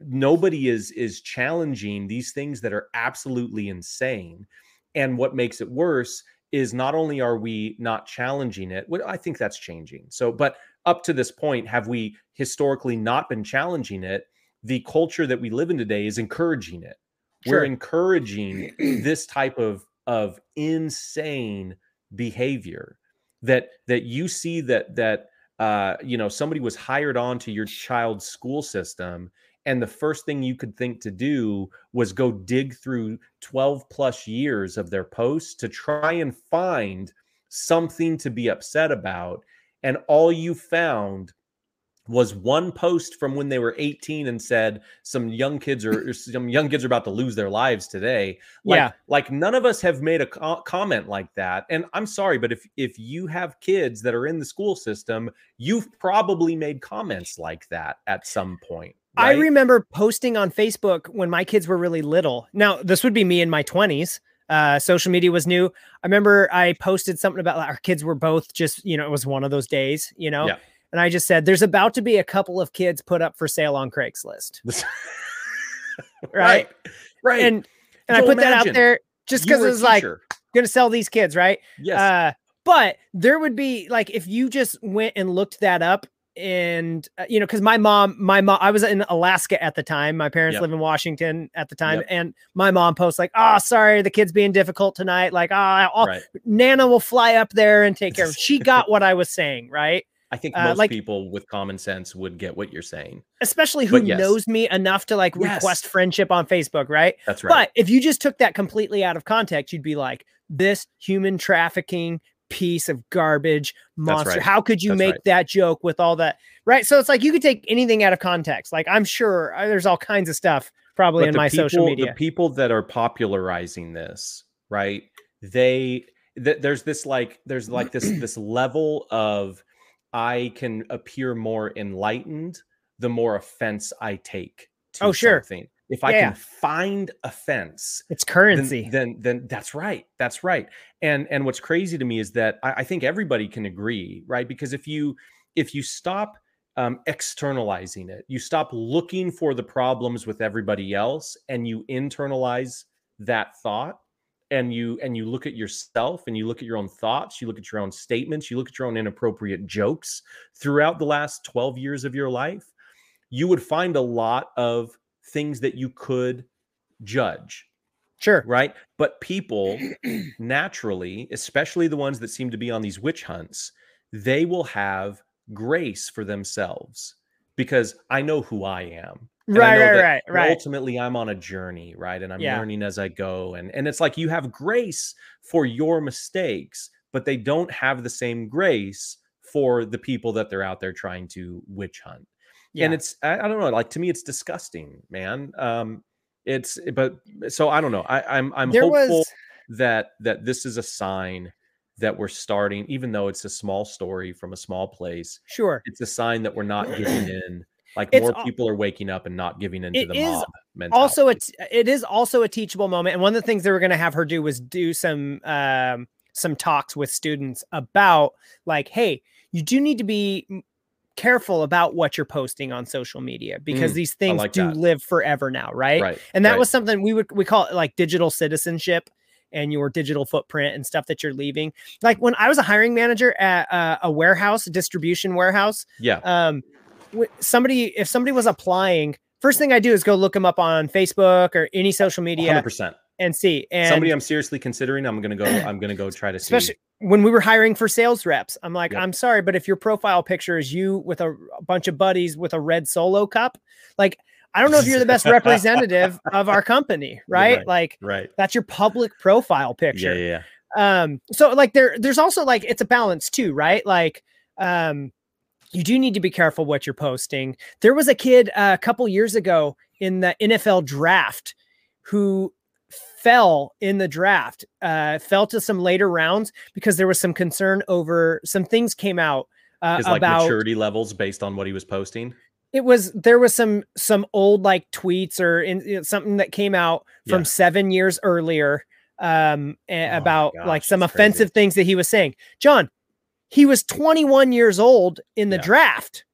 nobody is is challenging these things that are absolutely insane. And what makes it worse is not only are we not challenging it what i think that's changing. So but up to this point have we historically not been challenging it? The culture that we live in today is encouraging it. Sure. we're encouraging this type of of insane behavior that that you see that that uh you know somebody was hired on to your child's school system and the first thing you could think to do was go dig through 12 plus years of their posts to try and find something to be upset about and all you found was one post from when they were 18 and said some young kids are some young kids are about to lose their lives today like Yeah. like none of us have made a co- comment like that and i'm sorry but if if you have kids that are in the school system you've probably made comments like that at some point I remember posting on Facebook when my kids were really little. Now, this would be me in my 20s. Uh, social media was new. I remember I posted something about our kids were both just, you know, it was one of those days, you know, Yeah. and I just said, there's about to be a couple of kids put up for sale on Craigslist. right right And, and I put that out there just because it was like, going to sell these kids, right? yes Uh, but there would be like, if you just went and looked that up, and uh, you know, because my mom, my mom, I was in Alaska at the time. My parents Yep. live in Washington at the time, Yep. and my mom posts like, "Oh, sorry, the kid's being difficult tonight. Like, ah, oh, right. Nana will fly up there and take care of." him." She got what I was saying, right? I think uh, most like- people with common sense would get what you're saying. Especially who yes. knows me enough to like Yes. request friendship on Facebook, right? That's right. But if you just took that completely out of context, you'd be like, this human trafficking piece of garbage monster. right. How could you That's make right. that joke with all that? Right. So it's like you could take anything out of context. Like I'm sure uh, there's all kinds of stuff probably But in my social media. The people that are popularizing this, right? They th- there's this like there's like this this level of I can appear more enlightened the more offense I take to Oh, sure. something. If I Yeah. can find offense, it's then, currency. then then that's right. That's right. And and what's crazy to me is that I, I think everybody can agree, right? Because if you if you stop um, externalizing it, you stop looking for the problems with everybody else, and you internalize that thought, and you and you look at yourself, and you look at your own thoughts, you look at your own statements, you look at your own inappropriate jokes throughout the last twelve years of your life, you would find a lot of things that you could judge sure. right? But people naturally, especially the ones that seem to be on these witch hunts, they will have grace for themselves because I know who I am. And I Right, right, right, right. Ultimately, I'm on a journey, right? And I'm Yeah. learning as I go. And, and it's like you have grace for your mistakes, but they don't have the same grace for the people that they're out there trying to witch hunt Yeah. and it's I, I don't know like to me it's disgusting man um it's but so i don't know i i'm i'm there hopeful was that that this is a sign that we're starting even though it's a small story from a small place sure. it's a sign that we're not giving in like It's more people are waking up and not giving in to the mob mentality. also it's it is also a teachable moment and one of the things they were going to have her do was do some um some talks with students about like hey you do need to be careful about what you're posting on social media because Mm, these things like do that. live forever now right, right and that right. was something we would we call it like digital citizenship and your digital footprint and stuff that you're leaving. Like when i was a hiring manager at uh, a warehouse a distribution warehouse yeah. um somebody if somebody was applying first thing i do is go look them up on facebook or any social media 100% and see and somebody i'm seriously considering i'm gonna go i'm gonna go try to see. Especially when we were hiring for sales reps i'm like Yep. i'm sorry but if your profile picture is you with a, a bunch of buddies with a red solo cup like i don't know if you're the best representative of our company right? right. like right that's your public profile picture yeah yeah um so like there there's also like it's a balance too right like um you do need to be careful what you're posting there was a kid uh, a couple years ago in the nfl draft who fell in the draft uh fell to some later rounds because there was some concern over some things came out uh, his like about maturity levels based on what he was posting it was there was some some old like tweets or in, you know, something that came out from Yeah. seven years earlier um Oh about like some that's crazy. offensive things that he was saying john he was 21 years old in the Yeah. draft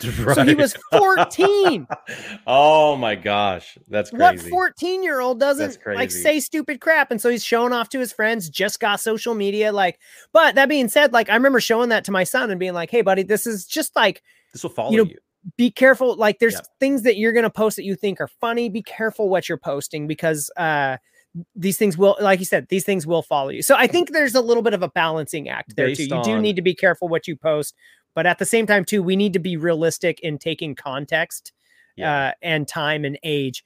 so he was 14 oh my gosh, that's what 14 year old doesn't like say stupid crap and so he's showing off to his friends just got social media like but that being said like i remember showing that to my son and being like hey buddy this is just like this will follow you. know, be careful like there's Yep. things that you're going to post that you think are funny be careful what you're posting because uh these things will like you said these things will follow you. So i think there's a little bit of a balancing act there too. Based you do need to be careful what you post but at the same time too we need to be realistic in taking context Yeah. uh and time and age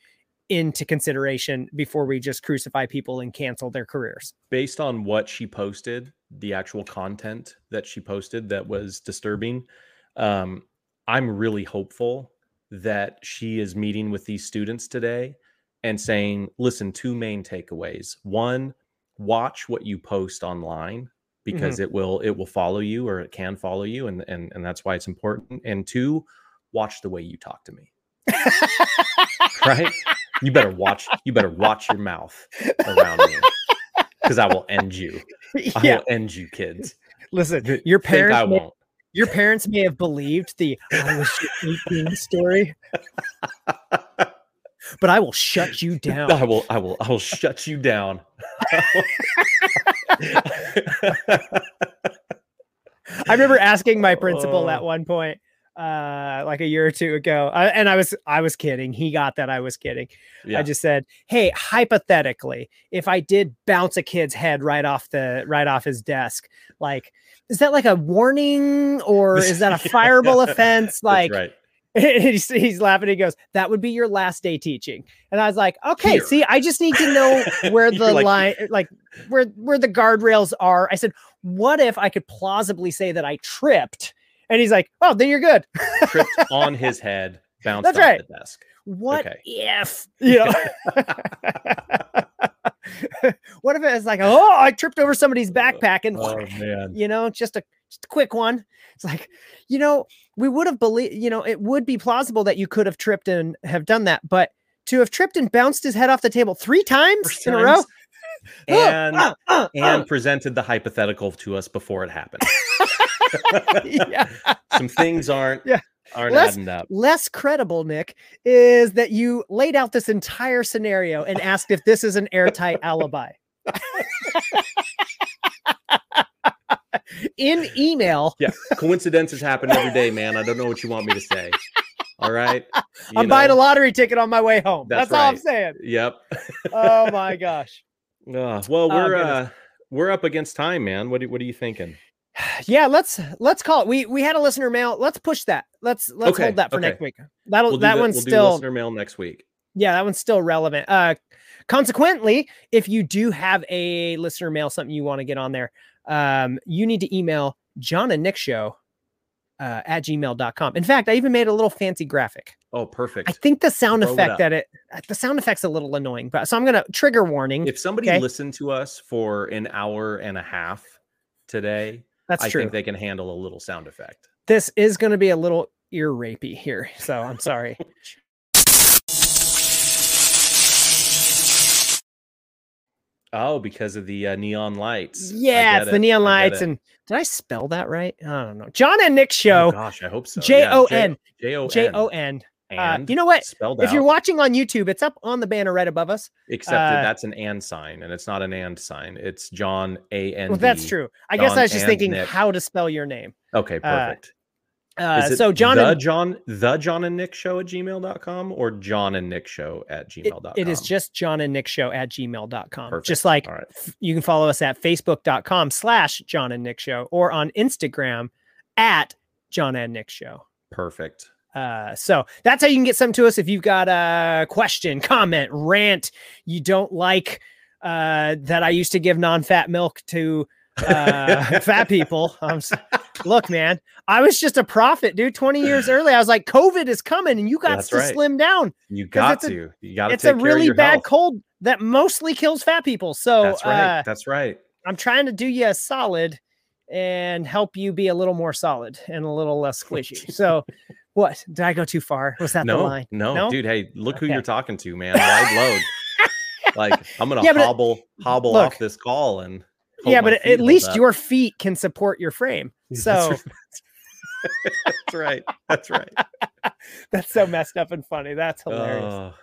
into consideration before we just crucify people and cancel their careers Based on what she posted, the actual content that she posted that was disturbing, um, I'm really hopeful that she is meeting with these students today and saying, listen, two main takeaways. One, watch what you post online because mm-hmm. it will it will follow you or it can follow you and and and that's why it's important and two watch the way you talk to me. Right? You better watch you better watch your mouth around me because i will end you. I yeah. will end you kids. Listen your think i parents may, won't. your parents may have believed the i was 18 story but i will shut you down i will i will i will shut you down I remember asking my principal at Oh. one point. uh like a year or two ago uh, and i was i was kidding he got that i was kidding Yeah. i just said hey hypothetically if i did bounce a kid's head right off the right off his desk like is that like a warning or is that a fireable offense like right. he's, he's laughing. He goes that would be your last day teaching. And i was like okay Here. see i just need to know where the like- line like where where the guardrails are. I said what if i could plausibly say that i tripped? And he's like oh then you're good. Tripped on his head, bounced That's off right. the desk. what Okay. if? You know what if it's like oh i tripped over somebody's oh, backpack and Oh you know just a just a quick one. It's like you know we would have believed you know it would be plausible that you could have tripped and have done that but to have tripped and bounced his head off the table three times in a row times. And Ah, ah, and presented the hypothetical to us before it happened. ah. yeah Some things aren't Yeah. aren't Let's- adding up. less credible nick is that you laid out this entire scenario and asked if this is an airtight alibi in email Yeah, Coincidences happen every day, man. I don't know what you want me to say. All right. You i'm buying a lottery ticket on my way home that's, That's all i'm saying Yep. oh my gosh Uh, well, Oh, we're goodness. uh we're up against time, man. What do, what are you thinking? yeah let's let's call it we we had a listener mail let's push that let's let's Okay, hold that for okay. next week that'll We'll that the- one's we'll do still listener mail next week. yeah that one's still relevant uh consequently if you do have a listener mail something you want to get on there um you need to email jon and nick show uh, at gmail.com in fact i even made a little fancy graphic Oh, perfect. i think the sound Throw effect up. that it the sound effect's a little annoying but so i'm gonna trigger warning if somebody okay. listened to us for an hour and a half today, that's I true think they can handle a little sound effect. this is gonna be a little ear rapey here so i'm sorry Oh, because of the uh, neon lights. Yeah it's the neon lights it. and did i spell that right i don't know jon and nick Oh, show gosh, I hope so. J O N. J O J N. O N. Uh, And you know what? Spelled If you're watching on YouTube, it's up on the banner right above us. except that uh, that's an and sign, and it's not an and sign. It's Jon A N. Well, that's true. I guess I was just thinking Nick. how to spell your name. Okay, perfect. Uh, it so Jon the and Jon the Jon and Nick show at gmail.com or Jon and Nick show at it, gmail.com? it is just Jon and Nick show at gmail.com. Perfect. Just like right. f- you can follow us at facebook.com slash Jon and Nick show or on Instagram at Jon and Nick show. perfect. Uh, so that's how you can get some to us if you've got a question, comment, rant. You don't like uh, that I used to give non-fat milk to uh, fat people. S- look, man, I was just a prophet, dude. Twenty years early, I was like, COVID is coming, and you got That's to right. slim down. You got it's a- to. you got to It's a really bad health. cold that mostly kills fat people. So That's right. uh, That's right. I'm trying to do you a solid and help you be a little more solid and a little less squishy. so, what did I go too far? Was that the No, line? no, No? dude. Hey, look who Okay. you're talking to, man. Wide load. like I'm gonna Yeah, it- hobble hobble look. off this call and Oh yeah, but at- feet at hold least up. your feet can support your frame. That's So right. That's right. That's right. that's so messed up and funny. That's hilarious. Oh,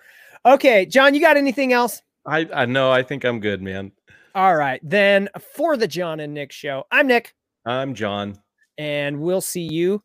Okay, Jon, you got anything else? I I know. I think I'm good, man. All right, then for the Jon and Nick show, I'm Nick, I'm Jon. and we'll see you